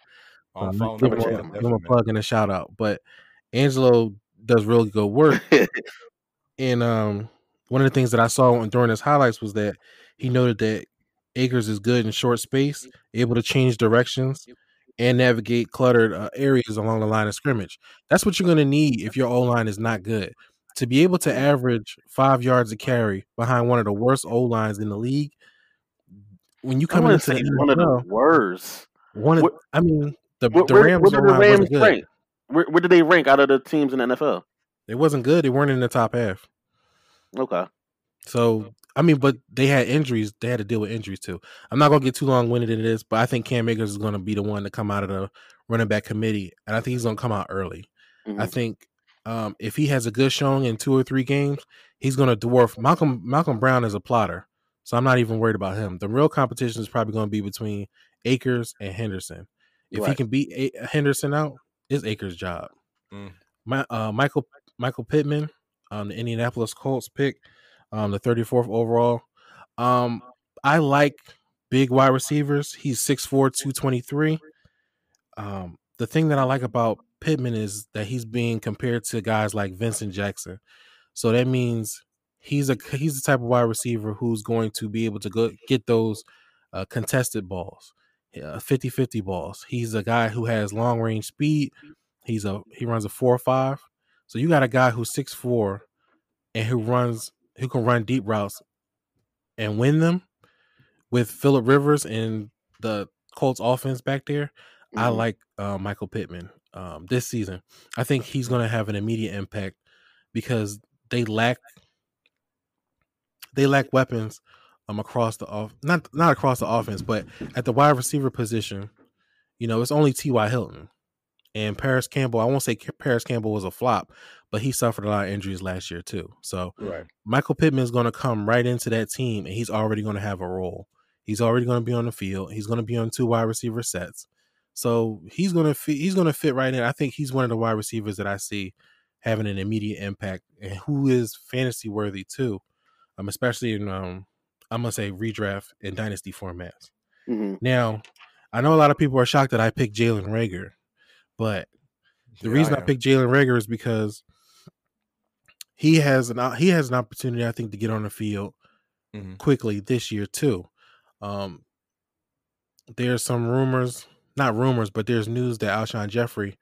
Oh, Um, give, him him a, Twitter, give him a plug and a shout out. But Angelo does really good work. And um, one of the things that I saw during his highlights was that he noted that Akers is good in short space, able to change directions and navigate cluttered uh, areas along the line of scrimmage. That's what you're going to need if your O line is not good. To be able to average five yards a carry behind one of the worst O lines in the league, when you come into to the one of the worst. one of, What- I mean, the, Where, the where, Rams where O did the Rams rank? Where, where did they rank out of the teams in the NFL? It wasn't good. They weren't in the top half. Okay. So I mean, but they had injuries. They had to deal with injuries too. I'm not gonna get too long winded in this, but I think Cam Akers is gonna be the one to come out of the running back committee, and I think he's gonna come out early. I Mhm. think um, if he has a good showing in two or three games, he's gonna dwarf Malcolm. Malcolm Brown is a plotter, so I'm not even worried about him. The real competition is probably gonna be between Akers and Henderson. If he can beat A- Henderson out, it's Akers' job. Mm. My uh, Michael Michael Pittman, um, the Indianapolis Colts pick, um, the 34th overall. Um, I like big wide receivers. He's 6'4", 223. Um, the thing that I like about Pittman is that he's being compared to guys like Vincent Jackson. So that means he's a he's the type of wide receiver who's going to be able to go get those uh, contested balls, uh, 50-50 balls. He's a guy who has long range speed. He's a he runs a four or five. So you got a guy who's six four and who runs who can run deep routes and win them with Philip Rivers and the Colts offense back there. I Mhm. like uh, Michael Pittman um, this season. I think he's going to have an immediate impact because they lack they lack weapons um across the off not not across the offense, but at the wide receiver position. You know, it's only T.Y. Hilton and Parris Campbell. I won't say Parris Campbell was a flop, but he suffered a lot of injuries last year too. So Right. Michael Pittman is going to come right into that team, and he's already going to have a role. He's already going to be on the field. He's going to be on two wide receiver sets, so he's going to fit. He's going to fit right in. I think he's one of the wide receivers that I see having an immediate impact, and who is fantasy worthy too. Um, especially in um, I'm gonna say redraft and dynasty formats. Mhm. Now, I know a lot of people are shocked that I picked Jalen Reagor, but the Yeah, reason I, am. picked Jalen Reagor is because he has an he has an opportunity, I think, to get on the field Mhm. quickly this year too. Um, there's some rumors, not rumors, but there's news that Alshon Jeffery,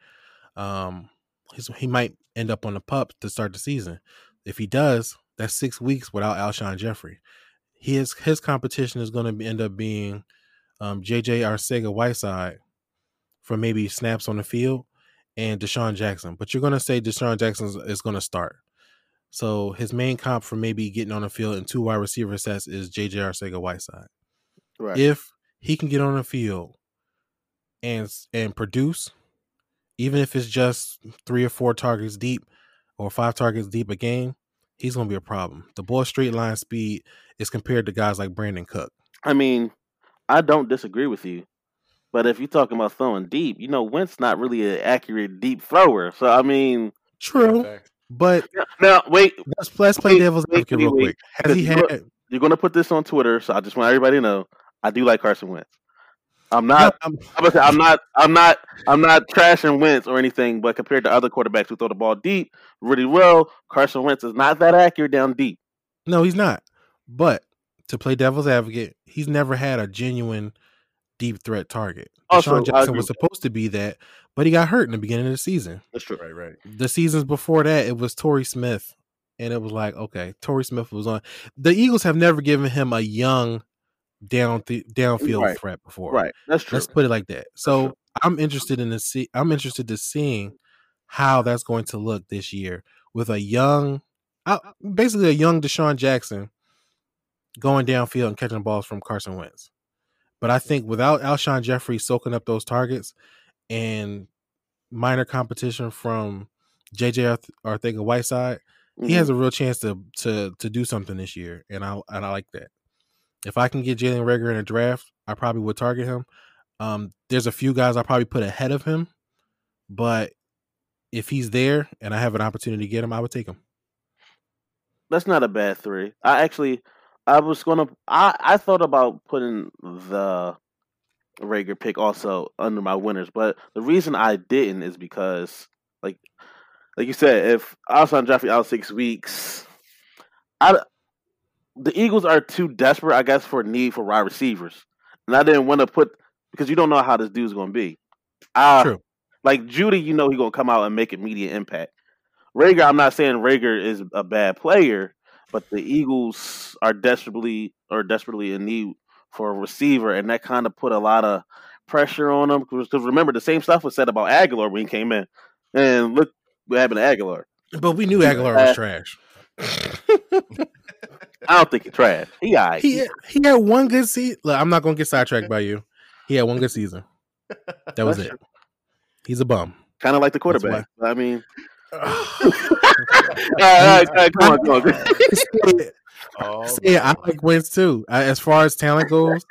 um, he's, he might end up on the pup to start the season. If he does, that's six weeks without Alshon Jeffery. His his competition is going to end up being um, JJ Arcega Whiteside for maybe snaps on the field and DeSean Jackson. But you're going to say DeSean Jackson is going to start. So his main comp for maybe getting on the field in two wide receiver sets is JJ Arcega Whiteside. Right. If he can get on the field and and produce, even if it's just three or four targets deep or five targets deep a game, he's going to be a problem. The ball straight line speed is compared to guys like Brandon Cook. I mean, I don't disagree with you. But if you're talking about throwing deep, you know, Wentz not really an accurate deep thrower. So I mean, True, Fact. But now wait, let's let's play Wait, devil's advocate real wait, quick. Has he had? you're gonna put this on Twitter, so I just want everybody to know I do like Carson Wentz. I'm not. I'm, I'm not. I'm not. I'm not trashing Wentz or anything, but compared to other quarterbacks who throw the ball deep really well, Carson Wentz is not that accurate down deep. No, he's not. But to play devil's advocate, he's never had a genuine deep threat target. Also, DeSean Jackson was with supposed to be that, but he got hurt in the beginning of the season. That's true. Right. Right. The seasons before that, it was Torrey Smith, and it was like, okay, Torrey Smith was on. The Eagles have never given him a young down th- downfield Right. threat before. Right. That's true. Let's put it like that. So. I'm interested in the see. I'm interested to seeing how that's going to look this year with a young, uh, basically a young DeSean Jackson going downfield and catching balls from Carson Wentz. But I think without Alshon Jeffery soaking up those targets and minor competition from JJ Arth- Arthega Whiteside, he has Mhm. a real chance to to to do something this year, and I and I like that. If I can get Jalen Reagor in a draft, I probably would target him. Um, there's a few guys I probably put ahead of him, but if he's there and I have an opportunity to get him, I would take him. That's not a bad three. I actually, I was gonna. I I thought about putting the Reagor pick also under my winners, but the reason I didn't is because, like, like you said, if Alshon Jeffery out six weeks, I the Eagles are too desperate, I guess, for need for wide receivers, and I didn't want to put because you don't know how this dude's gonna be. I, True. Like Judy, you know he's gonna come out and make immediate impact. Reagor, I'm not saying Reagor is a bad player, but the Eagles are desperately or desperately in need for a receiver, and that kind of put a lot of pressure on them. Because remember, the same stuff was said about Agholor when he came in, and look what happened to Agholor. But we knew Agholor was trash. I don't think he's trash. He all right. he had, he had one good season. Look, I'm not gonna get sidetracked by you. He had one good season. That was That's it. He's a bum. kind of like the quarterback. I mean, right, all right, all right, come on, come on. Oh, yeah, I like Wentz too. I, as far as talent goes,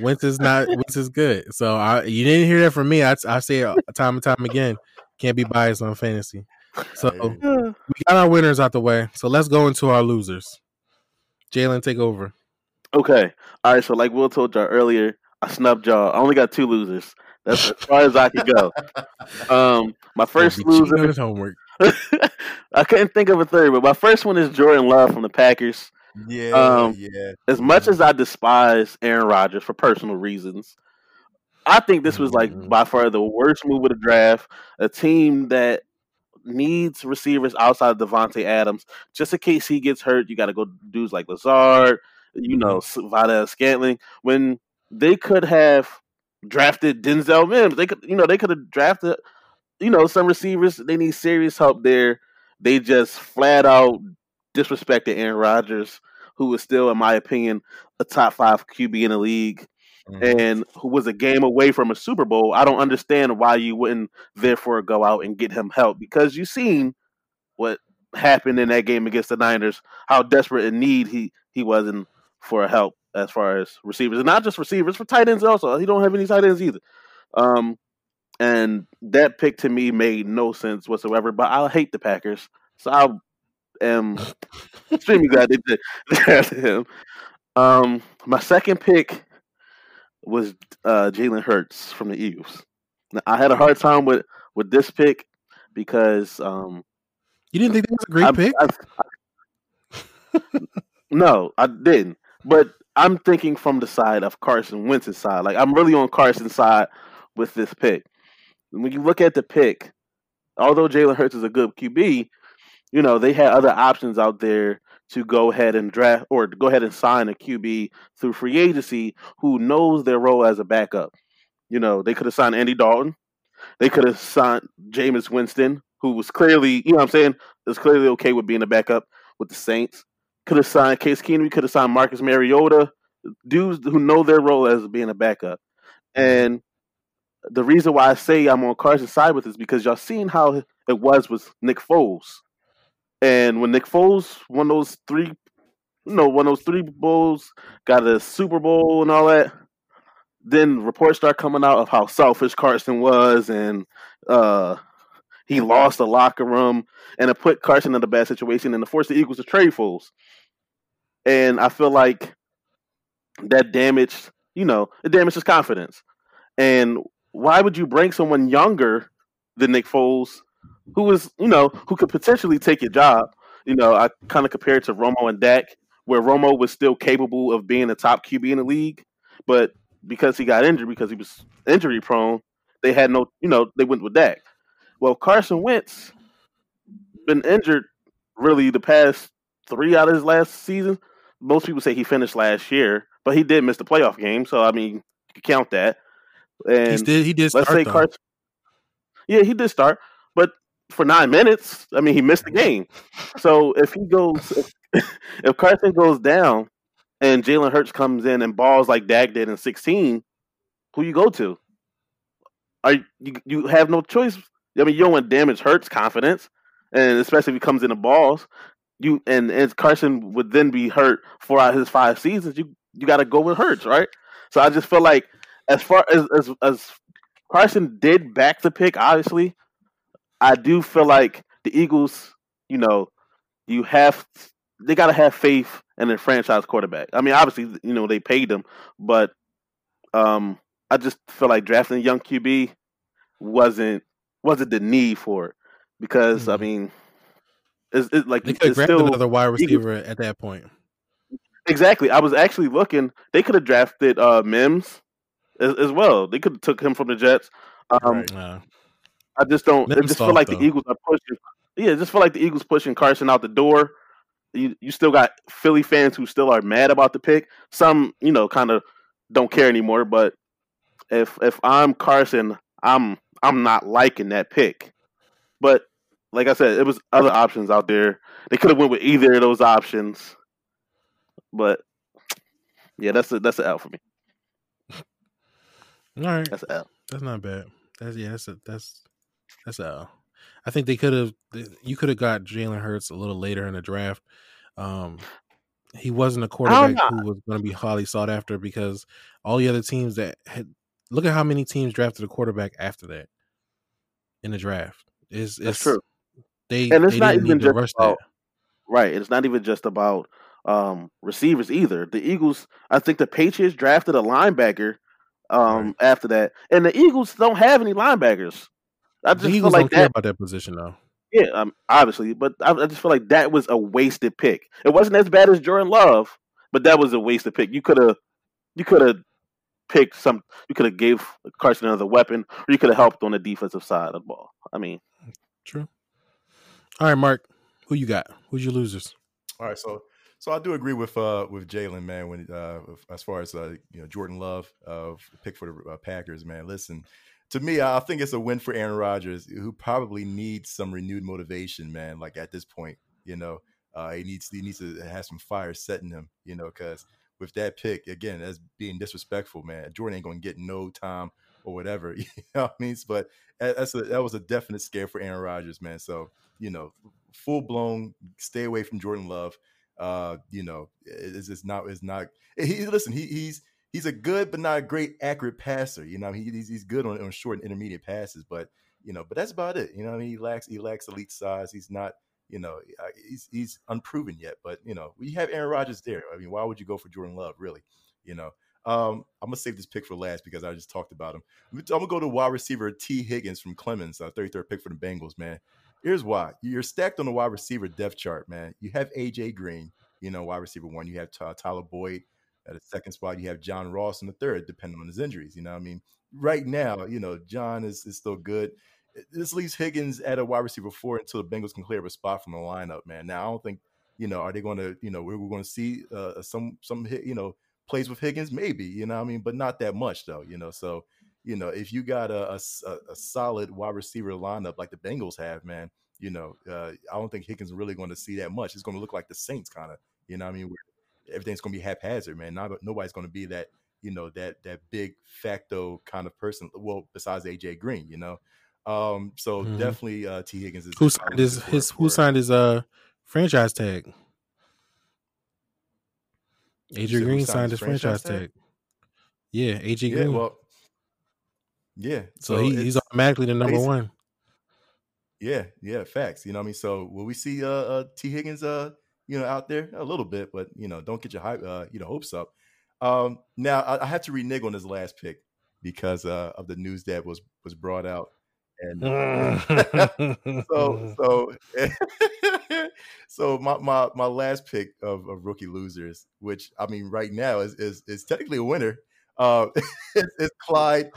Wentz is not Wentz is good. So I you didn't hear that from me. I I say it time and time again. Can't be biased on fantasy. So we got our winners out the way. So let's go into our losers. Jalen, take over. Okay. All right. So, like Will told y'all earlier, I snubbed y'all. I only got two losers. That's as far as I could go. Um, my first loser. His homework. I couldn't think of a third, but my first one is Jordan Love from the Packers. Yeah, Um, yeah. As much as I despise Aaron Rodgers for personal reasons, I think this was like Mhm. by far the worst move of the draft. A team that needs receivers outside of Davante Adams, just in case he gets hurt. You got to go dudes like Lazard, you know, Valdes Scantling. When they could have drafted Denzel Mims, they could, you know, they could have drafted, you know, some receivers. They need serious help there. They just flat out disrespected Aaron Rodgers, who is still, in my opinion, a top five QB in the league and who was a game away from a Super Bowl, I don't understand why you wouldn't therefore go out and get him help because you've seen what happened in that game against the Niners, how desperate in need he he was in for help as far as receivers, and not just receivers for tight ends also. He don't have any tight ends either. Um, and that pick to me made no sense whatsoever. But I hate the Packers, so I am extremely glad they did drafted him. Um, my second pick was uh, Jalen Hurts from the Eagles. Now, I had a hard time with with this pick because um, You didn't think that was a great I- pick? I- no, I didn't. But I'm thinking from the side of Carson Wentz's side. Like I'm really on Carson's side with this pick. When you look at the pick, although Jalen Hurts is a good QB, you know they had other options out there to go ahead and draft or go ahead and sign a QB through free agency who knows their role as a backup. You know they could have signed Andy Dalton. They could have signed Jameis Winston, who was clearly, you know what I'm saying, is clearly okay with being a backup with the Saints. Could have signed Case Keenum. Could have signed Marcus Mariota, dudes who know their role as being a backup. And the reason why I say I'm on Carson's side with this is because y'all seen how it was with Nick Foles. And when Nick Foles won those three, you know, won those three bowls, got a Super Bowl and all that, then reports start coming out of how selfish Carson was and uh he lost the locker room and it put Carson in a bad situation and it forced the Eagles to trade Foles. And I feel like that damaged, you know, it damaged his confidence. And why would you bring someone younger than Nick Foles, who was, you know, who could potentially take your job? You know, I kind of compare it to Romo and Dak, where Romo was still capable of being a top QB in the league, but because he got injured, because he was injury prone, they had no, you know, they went with Dak. Well, Carson Wentz been injured really the past three out of his last season. Most people say he finished last year, but he did miss the playoff game, so I mean, you can count that. And he did. He did. let's Start say though. Carson. Yeah, he did start, but for nine minutes, I mean, he missed the game. So if he goes, if, if Carson goes down, and Jalen Hurts comes in and balls like Dak did in sixteen, who you go to? Are you you have no choice? I mean, you don't want to damage Hurts' confidence, and especially if he comes in the balls. You and and Carson would then be hurt for out his five seasons. You you got to go with Hurts, right? So I just feel like as far as as as Carson did back the pick, obviously, I do feel like the Eagles, you know, you have they got to have faith in their franchise quarterback. I mean, obviously, you know, they paid him, but um, I just feel like drafting a young QB wasn't wasn't the need for it because I Mhm. mean, it's, it's like They could have another wide Eagles- receiver at that point. Exactly. I was actually looking. They could have drafted uh, Mims as, as well. They could have took him from the Jets. Um, Right. Uh, I just don't. I just feel like though. the Eagles are pushing. Yeah, I just feel like the Eagles pushing Carson out the door. You you still got Philly fans who still are mad about the pick. Some you know kind of don't care anymore. But if if I'm Carson, I'm I'm not liking that pick. But like I said, it was other options out there. They could have went with either of those options. But yeah, that's a that's an L for me. All right, That's L. that's not bad. That's yeah. That's a that's that's a. I think they could have. You could have got Jalen Hurts a little later in the draft. Um, he wasn't a quarterback who was going to be highly sought after because all the other teams that had look at how many teams drafted a quarterback after that in the draft. It's, it's That's true. They And it's they not didn't even just about right. It's not even just about um, receivers either. The Eagles, I think the Patriots drafted a linebacker um, after that, and the Eagles don't have any linebackers. I just The feel Eagles like don't care that. about that position though. Yeah, um, obviously, but I, I just feel like that was a wasted pick. It wasn't as bad as Jordan Love, but that was a wasted pick. You could have, you could have picked some. You could have gave Carson another weapon, or you could have helped on the defensive side of the ball. I mean, True. All right, Mark, who you got? Who's your losers? All right, so so I do agree with uh with Jalen, man. When uh as far as uh you know Jordan Love, uh pick for the uh, Packers, man. Listen, to me, I think it's a win for Aaron Rodgers, who probably needs some renewed motivation, man. Like at this point, you know, uh he needs he needs to have some fire setting him, you know, because with that pick again, that's being disrespectful, man. Jordan ain't gonna get no time or whatever, you know what I mean? But that- that's a, that was a definite scare for Aaron Rodgers, man. So you know, full blown, stay away from Jordan Love. Uh, you know, it's, it's not it's not. He listen, he, he's he's a good but not a great accurate passer. You know, he, he's he's good on, on short and intermediate passes, but you know, but that's about it. You know, I mean, he lacks he lacks elite size. He's not. You know, he's he's unproven yet, but you know, we have Aaron Rodgers there. I mean, why would you go for Jordan Love, really? You know, um, I'm gonna save this pick for last because I just talked about him. I'm gonna go to wide receiver Tee Higgins from Clemson, uh, 33rd pick for the Bengals, man. Here's why. You're stacked on the wide receiver depth chart, man. You have AJ Green, you know, wide receiver one. You have Tyler Boyd at the second spot. You have John Ross in the third, depending on his injuries. You know, I mean, right now, you know, John is, is still good. This leaves Higgins at a wide receiver four until the Bengals can clear up a spot from the lineup, man. Now, I don't think, you know, are they going to, you know, we're, going to see uh, some, some, you know, plays with Higgins, maybe, you know, I mean, but not that much though, you know. So, you know, if you got a a solid wide receiver lineup like the Bengals have, man, you know, uh, I don't think Higgins is really going to see that much. It's going to look like the Saints kind of, you know, I mean, where everything's going to be haphazard, man. Not nobody's going to be that, you know, that that big facto kind of person. Well, besides AJ Green, you know. Um, so Mhm. definitely uh, Tee Higgins is Who signed his his who signed his uh franchise tag? AJ Green signed his his franchise franchise tag. Yeah, AJ Yeah, Green. well, yeah. so he, he's automatically the number basi- one. Yeah, yeah, facts. You know what I mean? So will we see uh, uh Tee Higgins uh you know out there a little bit, but you know, don't get your hype uh you know hopes up. Um now I, I have to renege on this last pick because uh of the news that was was brought out. And so so so my, my my last pick of, of rookie losers, which I mean right now is is, is technically a winner, uh is, is Clyde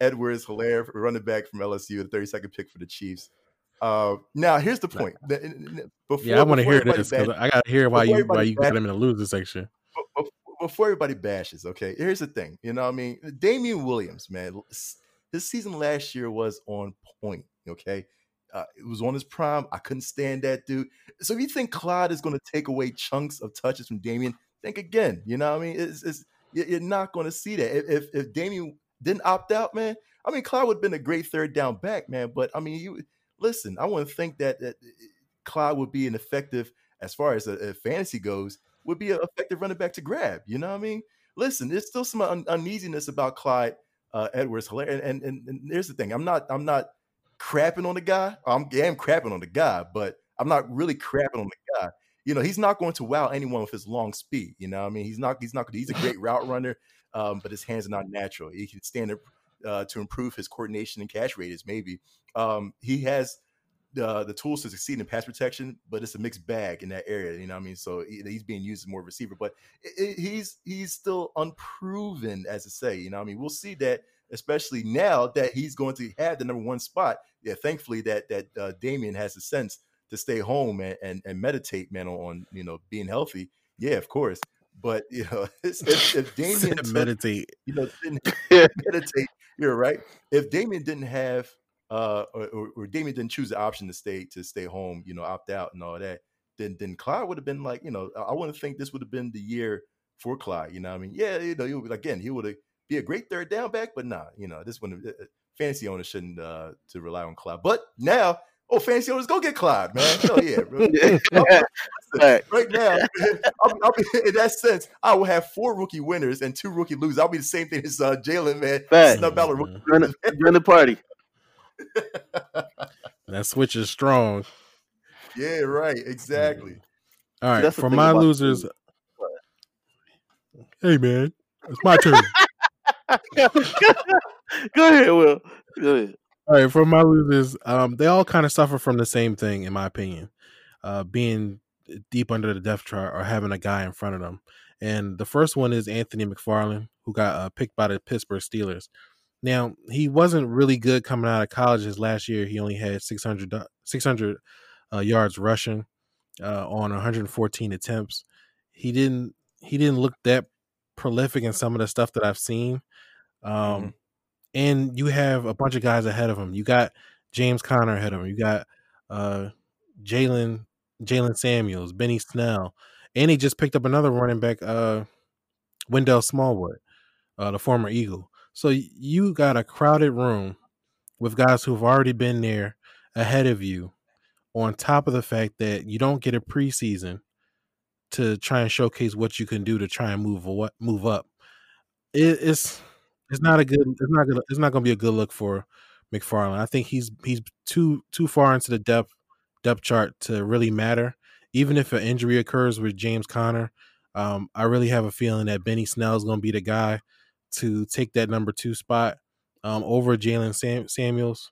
Edwards Helaire, running back from LSU, the 32nd pick for the Chiefs. Uh, now here's the point. The- n- n- Before, yeah, I want to hear this 'cause bash- I got to hear why you why you got him in the loser section. be- be- before everybody bashes, okay, here's the thing. You know what I mean? Damien Williams, man, his season last year was on point, okay? Uh, it was on his prime. I couldn't stand that dude. So if you think Clyde is going to take away chunks of touches from Damien, think again. You know what I mean? It's, it's you- you're not going to see that. If, if if Damien didn't opt out, man, I mean Clyde would have been a great third down back, man. But I mean, you listen. I want to think that, that eh, Clyde would be an effective, as far as a, fantasy goes, would be an effective running back to grab. You know what I mean? Listen, there's still some un- uneasiness about Clyde uh, Edwards Helaire, and, and, and here's the thing: I'm not I'm not crapping on the guy. I'm I'm crapping on the guy, but I'm not really crapping on the guy. You know, he's not going to wow anyone with his long speed. You know, what I mean, he's not he's not he's a great route runner, um, but his hands are not natural. He can stand up uh, to improve his coordination and catch radius. Maybe um, he has the the tools to succeed in pass protection, but it's a mixed bag in that area. You know what I mean? So he- he's being used as more receiver, but i i- he's he's still unproven, as to say. You know I mean? We'll see that, especially now that he's going to have the number one spot. Yeah, thankfully that that uh, Damien has the sense to stay home and, and and meditate, man, on you know being healthy. Yeah, of course. But you know, if, if Damien took- meditate. you know, meditate. You're right. If Damien didn't have, uh, or, or, or Damien didn't choose the option to stay to stay home, you know, opt out and all that, then then Clyde would have been like, you know, I, I wouldn't think this would have been the year for Clyde. You know, what I mean, yeah, you know, he would, again, he would be a great third down back, but nah, you know, this one uh, fantasy owners shouldn't uh, to rely on Clyde. But now Oh, fancy owners, go get Clyde, man. Hell yeah, bro. Right. right now, I'll, I'll be, in that sense, I will have four rookie winners and two rookie losers. I'll be the same thing as uh, Jalen, man. Fact. Snub out a rookie. Join the, the party. That switch is strong. Yeah, right. Exactly. All right, that's for my losers. food. Hey man, it's my turn. Go ahead, Will. Go ahead. All right, for my losers, um, they all kind of suffer from the same thing, in my opinion, uh, being deep under the depth chart or having a guy in front of them. And the first one is Anthony McFarland, who got uh, picked by the Pittsburgh Steelers. Now he wasn't really good coming out of college. His last year, he only had 600, 600 uh, yards rushing uh, on 114 attempts. He didn't he didn't look that prolific in some of the stuff that I've seen. Um, and you have a bunch of guys ahead of him. You got James Conner ahead of him. You got uh, Jaylen Jaylen Samuels, Benny Snell, and he just picked up another running back, uh, Wendell Smallwood, uh, the former Eagle. So you got a crowded room with guys who've already been there ahead of you. On top of the fact that you don't get a preseason to try and showcase what you can do to try and move move up. It, it's it's not a good it's not gonna it's not gonna be a good look for McFarland. I think he's he's too too far into the depth depth chart to really matter. Even if an injury occurs with James Conner, um, I really have a feeling that Benny Snell is going to be the guy to take that number two spot um, over Jaylen Sam- Samuels.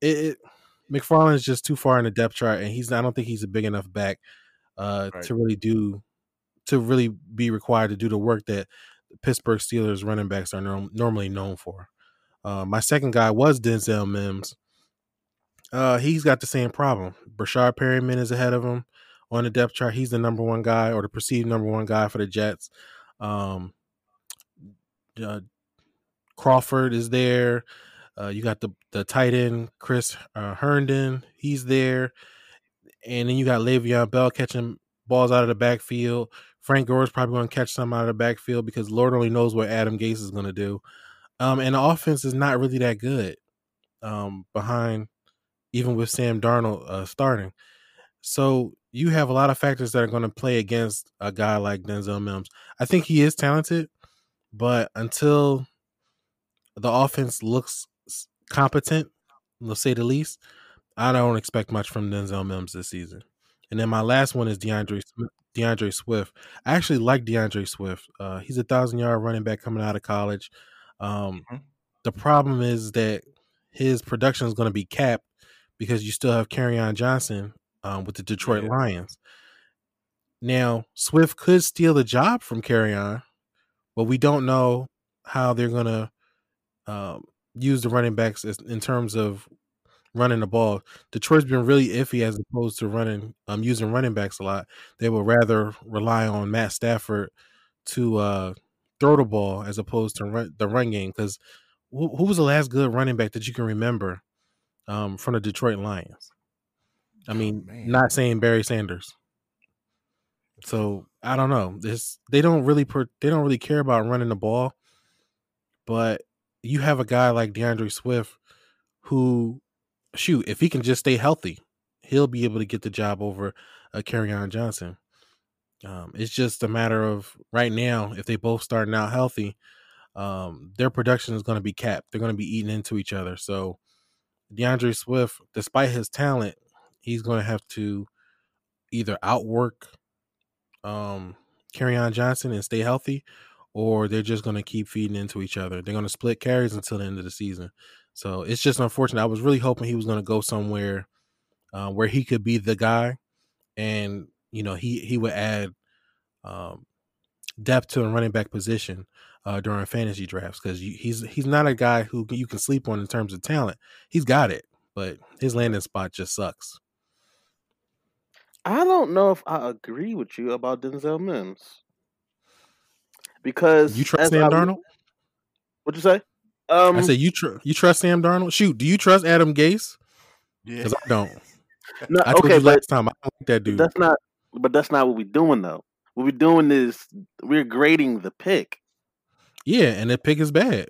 It, it McFarland is just too far in the depth chart, and he's I don't think he's a big enough back uh, Right. to really do to really be required to do the work that Pittsburgh Steelers running backs are norm- normally known for. Uh, my second guy was Denzel Mims. Uh, he's got the same problem. Breshad Perriman is ahead of him on the depth chart. He's the number one guy or the perceived number one guy for the Jets. Um, uh, Crawford is there. Uh, you got the the tight end Chris uh, Herndon. He's there, and then you got Le'Veon Bell catching balls out of the backfield. Frank Gore is probably going to catch some out of the backfield because Lord only knows what Adam Gase is going to do. Um, and the offense is not really that good um, behind, even with Sam Darnold uh, starting. So you have a lot of factors that are going to play against a guy like Denzel Mims. I think he is talented, but until the offense looks competent, let's say the least, I don't expect much from Denzel Mims this season. And then my last one is DeAndre DeAndre Swift. I actually like DeAndre Swift. Uh, he's a thousand yard running back coming out of college. Um, Mhm. The problem is that his production is going to be capped because you still have Kerryon Johnson um, with the Detroit Yeah. Lions. Now Swift could steal the job from Kerryon, but we don't know how they're going to um, use the running backs as, in terms of running the ball. Detroit's been really iffy as opposed to running um using running backs a lot. They would rather rely on Matt Stafford to uh throw the ball as opposed to run, the run game. Because who, who was the last good running back that you can remember um from the Detroit Lions? I mean, man. not saying Barry Sanders. So I don't know. This they don't really per, they don't really care about running the ball, but you have a guy like DeAndre Swift who, shoot, if he can just stay healthy, he'll be able to get the job over uh, Kerryon Johnson. Um, it's just a matter of right now if they both starting out healthy, um, their production is going to be capped. They're going to be eating into each other. So DeAndre Swift, despite his talent, he's going to have to either outwork um Kerryon Johnson and stay healthy, or they're just going to keep feeding into each other. They're going to split carries until the end of the season. So it's just unfortunate. I was really hoping he was going to go somewhere uh, where he could be the guy, and you know he he would add um, depth to the running back position uh, during fantasy drafts because he's he's not a guy who you can sleep on in terms of talent. He's got it, but his landing spot just sucks. I don't know if I agree with you about Denzel Mims because You trust Sam Darnold? What'd you say? Um, I said you tr- you trust Sam Darnold. Shoot, do you trust Adam Gase? Yeah. Because I don't. no, I told okay, you last time I don't like that dude. that's not. But that's not what we're doing though. What we're doing is we're grading the pick. Yeah, and that pick is bad.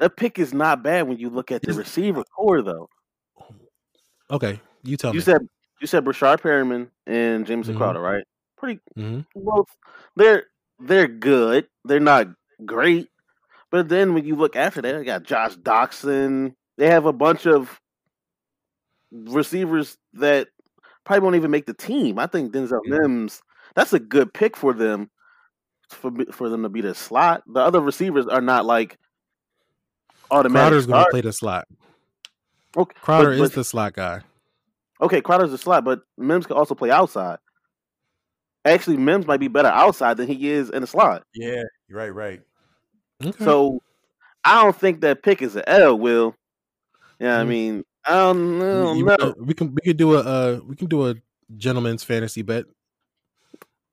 That pick is not bad when you look at the Is- receiver core though. Okay, You tell You me. said you said Breshad Perriman and Jameson Mhm. Crowder, right? Pretty hmm both. They're they're good. They're not great, but then when you look after that, they got Josh Doctson. They have a bunch of receivers that probably won't even make the team. I think Denzel Yeah. Mims. That's a good pick for them. For for them to be the slot. The other receivers are not like automatic. Crowder's going to play the slot. Okay, Crowder but- is but- the slot guy. Okay, Crowder's the slot, but Mims can also play outside. Actually, Mims might be better outside than he is in the slot. Yeah, right, right. Okay. So I don't think that pick is an L. Will. Yeah, I Mm. mean, I don't, I don't You- know. uh, we can we could do a uh, we can do a gentleman's fantasy bet.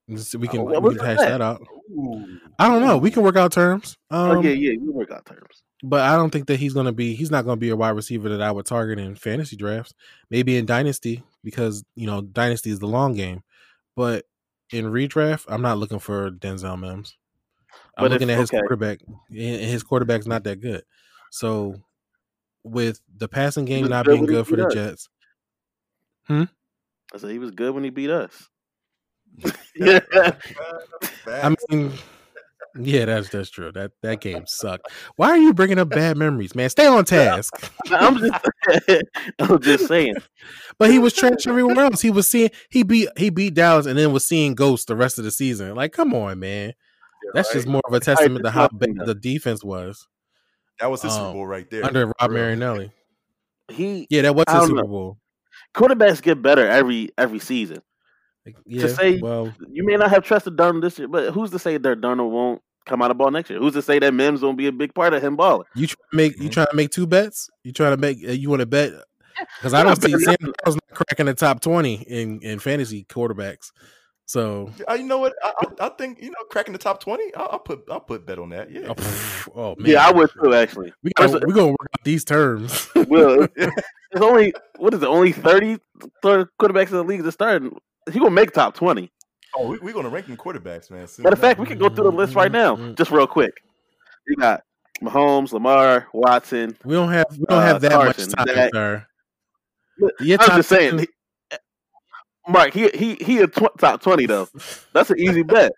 We can, Oh, we can that hash bet? that out. Ooh. I don't know. We can work out terms. Um, oh, yeah, yeah, you work out terms. But I don't think that he's gonna be. He's not gonna be a wide receiver that I would target in fantasy drafts. Maybe in dynasty because you know dynasty is the long game. But in redraft, I'm not looking for Denzel Mims. I'm But if- looking at his okay. quarterback, and his quarterback's not that good. So with the passing game not good being good for the us. Jets, hmm? I said he was good when he beat us. yeah. I mean, yeah, that's that's true. That that game sucked. Why are you bringing up bad memories, man? Stay on task. I'm just, I'm just saying. But he was trash everywhere else. He was seeing he beat he beat Dallas and then was seeing ghosts the rest of the season. Like, come on, man. That's just more of a testament to how one bad the defense was that was his Super um, Bowl right there. under Rod For real. Marinelli. He Yeah, that was his Super know. Bowl. quarterbacks get better every every season. Like, Yeah, say- well, You may not have trusted Darnold this year, but who's to say that Darnold won't come out of ball next year? Who's to say that Mims won't be a big part of him balling? you try to make you Mhm. trying to make two bets. You trying to make uh, you want to bet because I don't see Sam Darnold's not cracking the top twenty in in fantasy quarterbacks. So Uh, you know what? I, I, I think you know cracking the top twenty. I'll, I'll put I'll put bet on that. Yeah. oh, pff, oh, man, Yeah, I would too. Actually, We gotta, First- we gonna work out these terms. well, it's only what is it? Only thirty third quarterbacks in the league to start. He gonna make top twenty. Oh, we, we're gonna rank them quarterbacks, man. soon Matter of fact, we can go through the list right now, Mm-hmm. just real quick. You got Mahomes, Lamar, Watson. We don't have we don't Uh, have that Carson, much time, Dak. sir. Look, Your I'm just saying, 10 he- Mark. He he he a tw- top twenty though. That's an easy bet.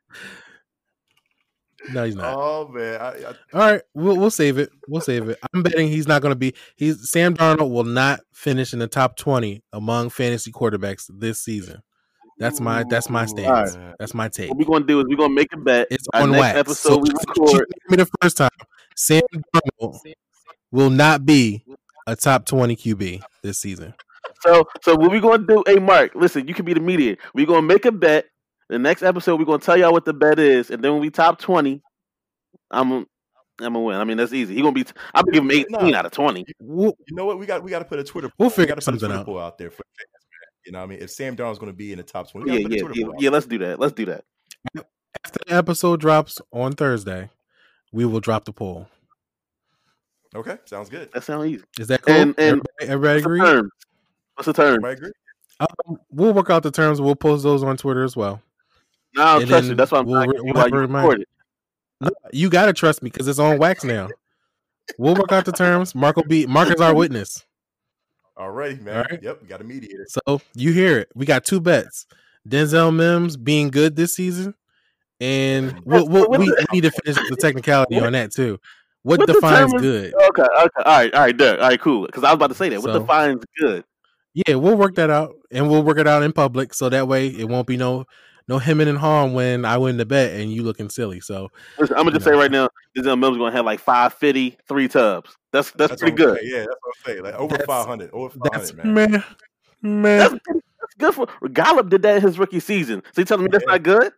No, he's not. Oh man, I, I, All right, we'll we'll save it. We'll save it. I'm betting he's not going to be. He's Sam Darnold will not finish in the top twenty among fantasy quarterbacks this season. That's my that's my stance. Alright. That's my take. What we're gonna do is we're gonna make a bet. It's Our on next wax. episode so we just- just record. me the first time. Sam Darnold will not be a top twenty QB this season. So so what we gonna do? Hey Mark, listen, you can be the mediator. We gonna make a bet. The next episode we gonna tell y'all what the bet is, and then when we top twenty, I'm I'm gonna win. I mean that's easy. He gonna be. I'm gonna give him eighteen Nah. out of twenty. You know what? We got we got to put a Twitter. We'll figure we gotta put a something Twitter out. poll out there for. You know, what I mean, if Sam Darnold's going to be in the top twenty, we Yeah, gotta put a yeah, yeah, yeah. Let's do that. Let's do that. after the episode drops on Thursday, we will drop the poll. Okay, sounds good. That sounds easy. Is that cool? And- and- everybody, everybody What's the agree? Term? What's the term? Um, we'll work out the terms. We'll post those on Twitter as well. No, And trust then you. That's why I'm we'll asking you we'll why you a reminder. No, you gotta trust me because it's on wax now. We'll work out the terms. Mark will be Mark is our witness. All righty, man. All right. Yep, we got a mediator. So you hear it. We got two bets. Denzel Mims being good this season, and we'll, we'll, we, the- we need to finish the technicality on that too. What, what defines determines- good? Okay, okay, all right, all right, Derek. All right, cool. Because I was about to say that. What So- defines good? Yeah, we'll work that out, and we'll work it out in public, so that way it won't be no no hemming and hawing when I win the bet and you looking silly. So Listen, I'm gonna just No. say right now, Denzel Mims gonna have like 550, three tubs. That's that's, That's pretty good. saying. Yeah, that's what I'm saying. Like over five hundred, over five hundred, man. man, man. That's, that's good for Gallup did that in his rookie season. So you telling me that's Yeah. not good?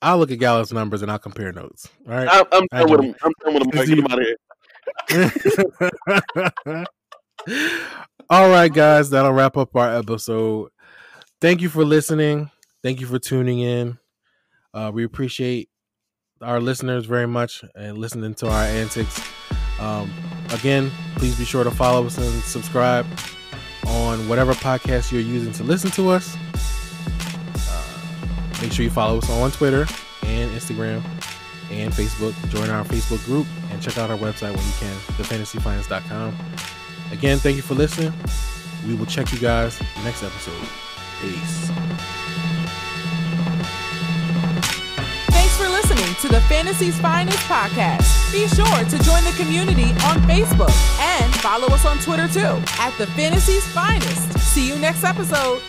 I'll look at Gallup's numbers and I'll compare notes. All right. I'm, I'm done with him. I'm done with him. Get him out of here. All right, guys, that'll wrap up our episode. Thank you for listening. Thank you for tuning in. Uh, we appreciate our listeners very much and listening to our antics. Um, again, please be sure to follow us and subscribe on whatever podcast you're using to listen to us. Uh, make sure you follow us on Twitter and Instagram and Facebook. Join our Facebook group and check out our website when you can, thefantasysfinest.com. Again, thank you for listening. We will check you guys next episode. Peace. Thanks for listening to the Fantasy's Finest podcast. Be sure to join the community on Facebook and follow us on Twitter too at the Fantasy's Finest. See you next episode.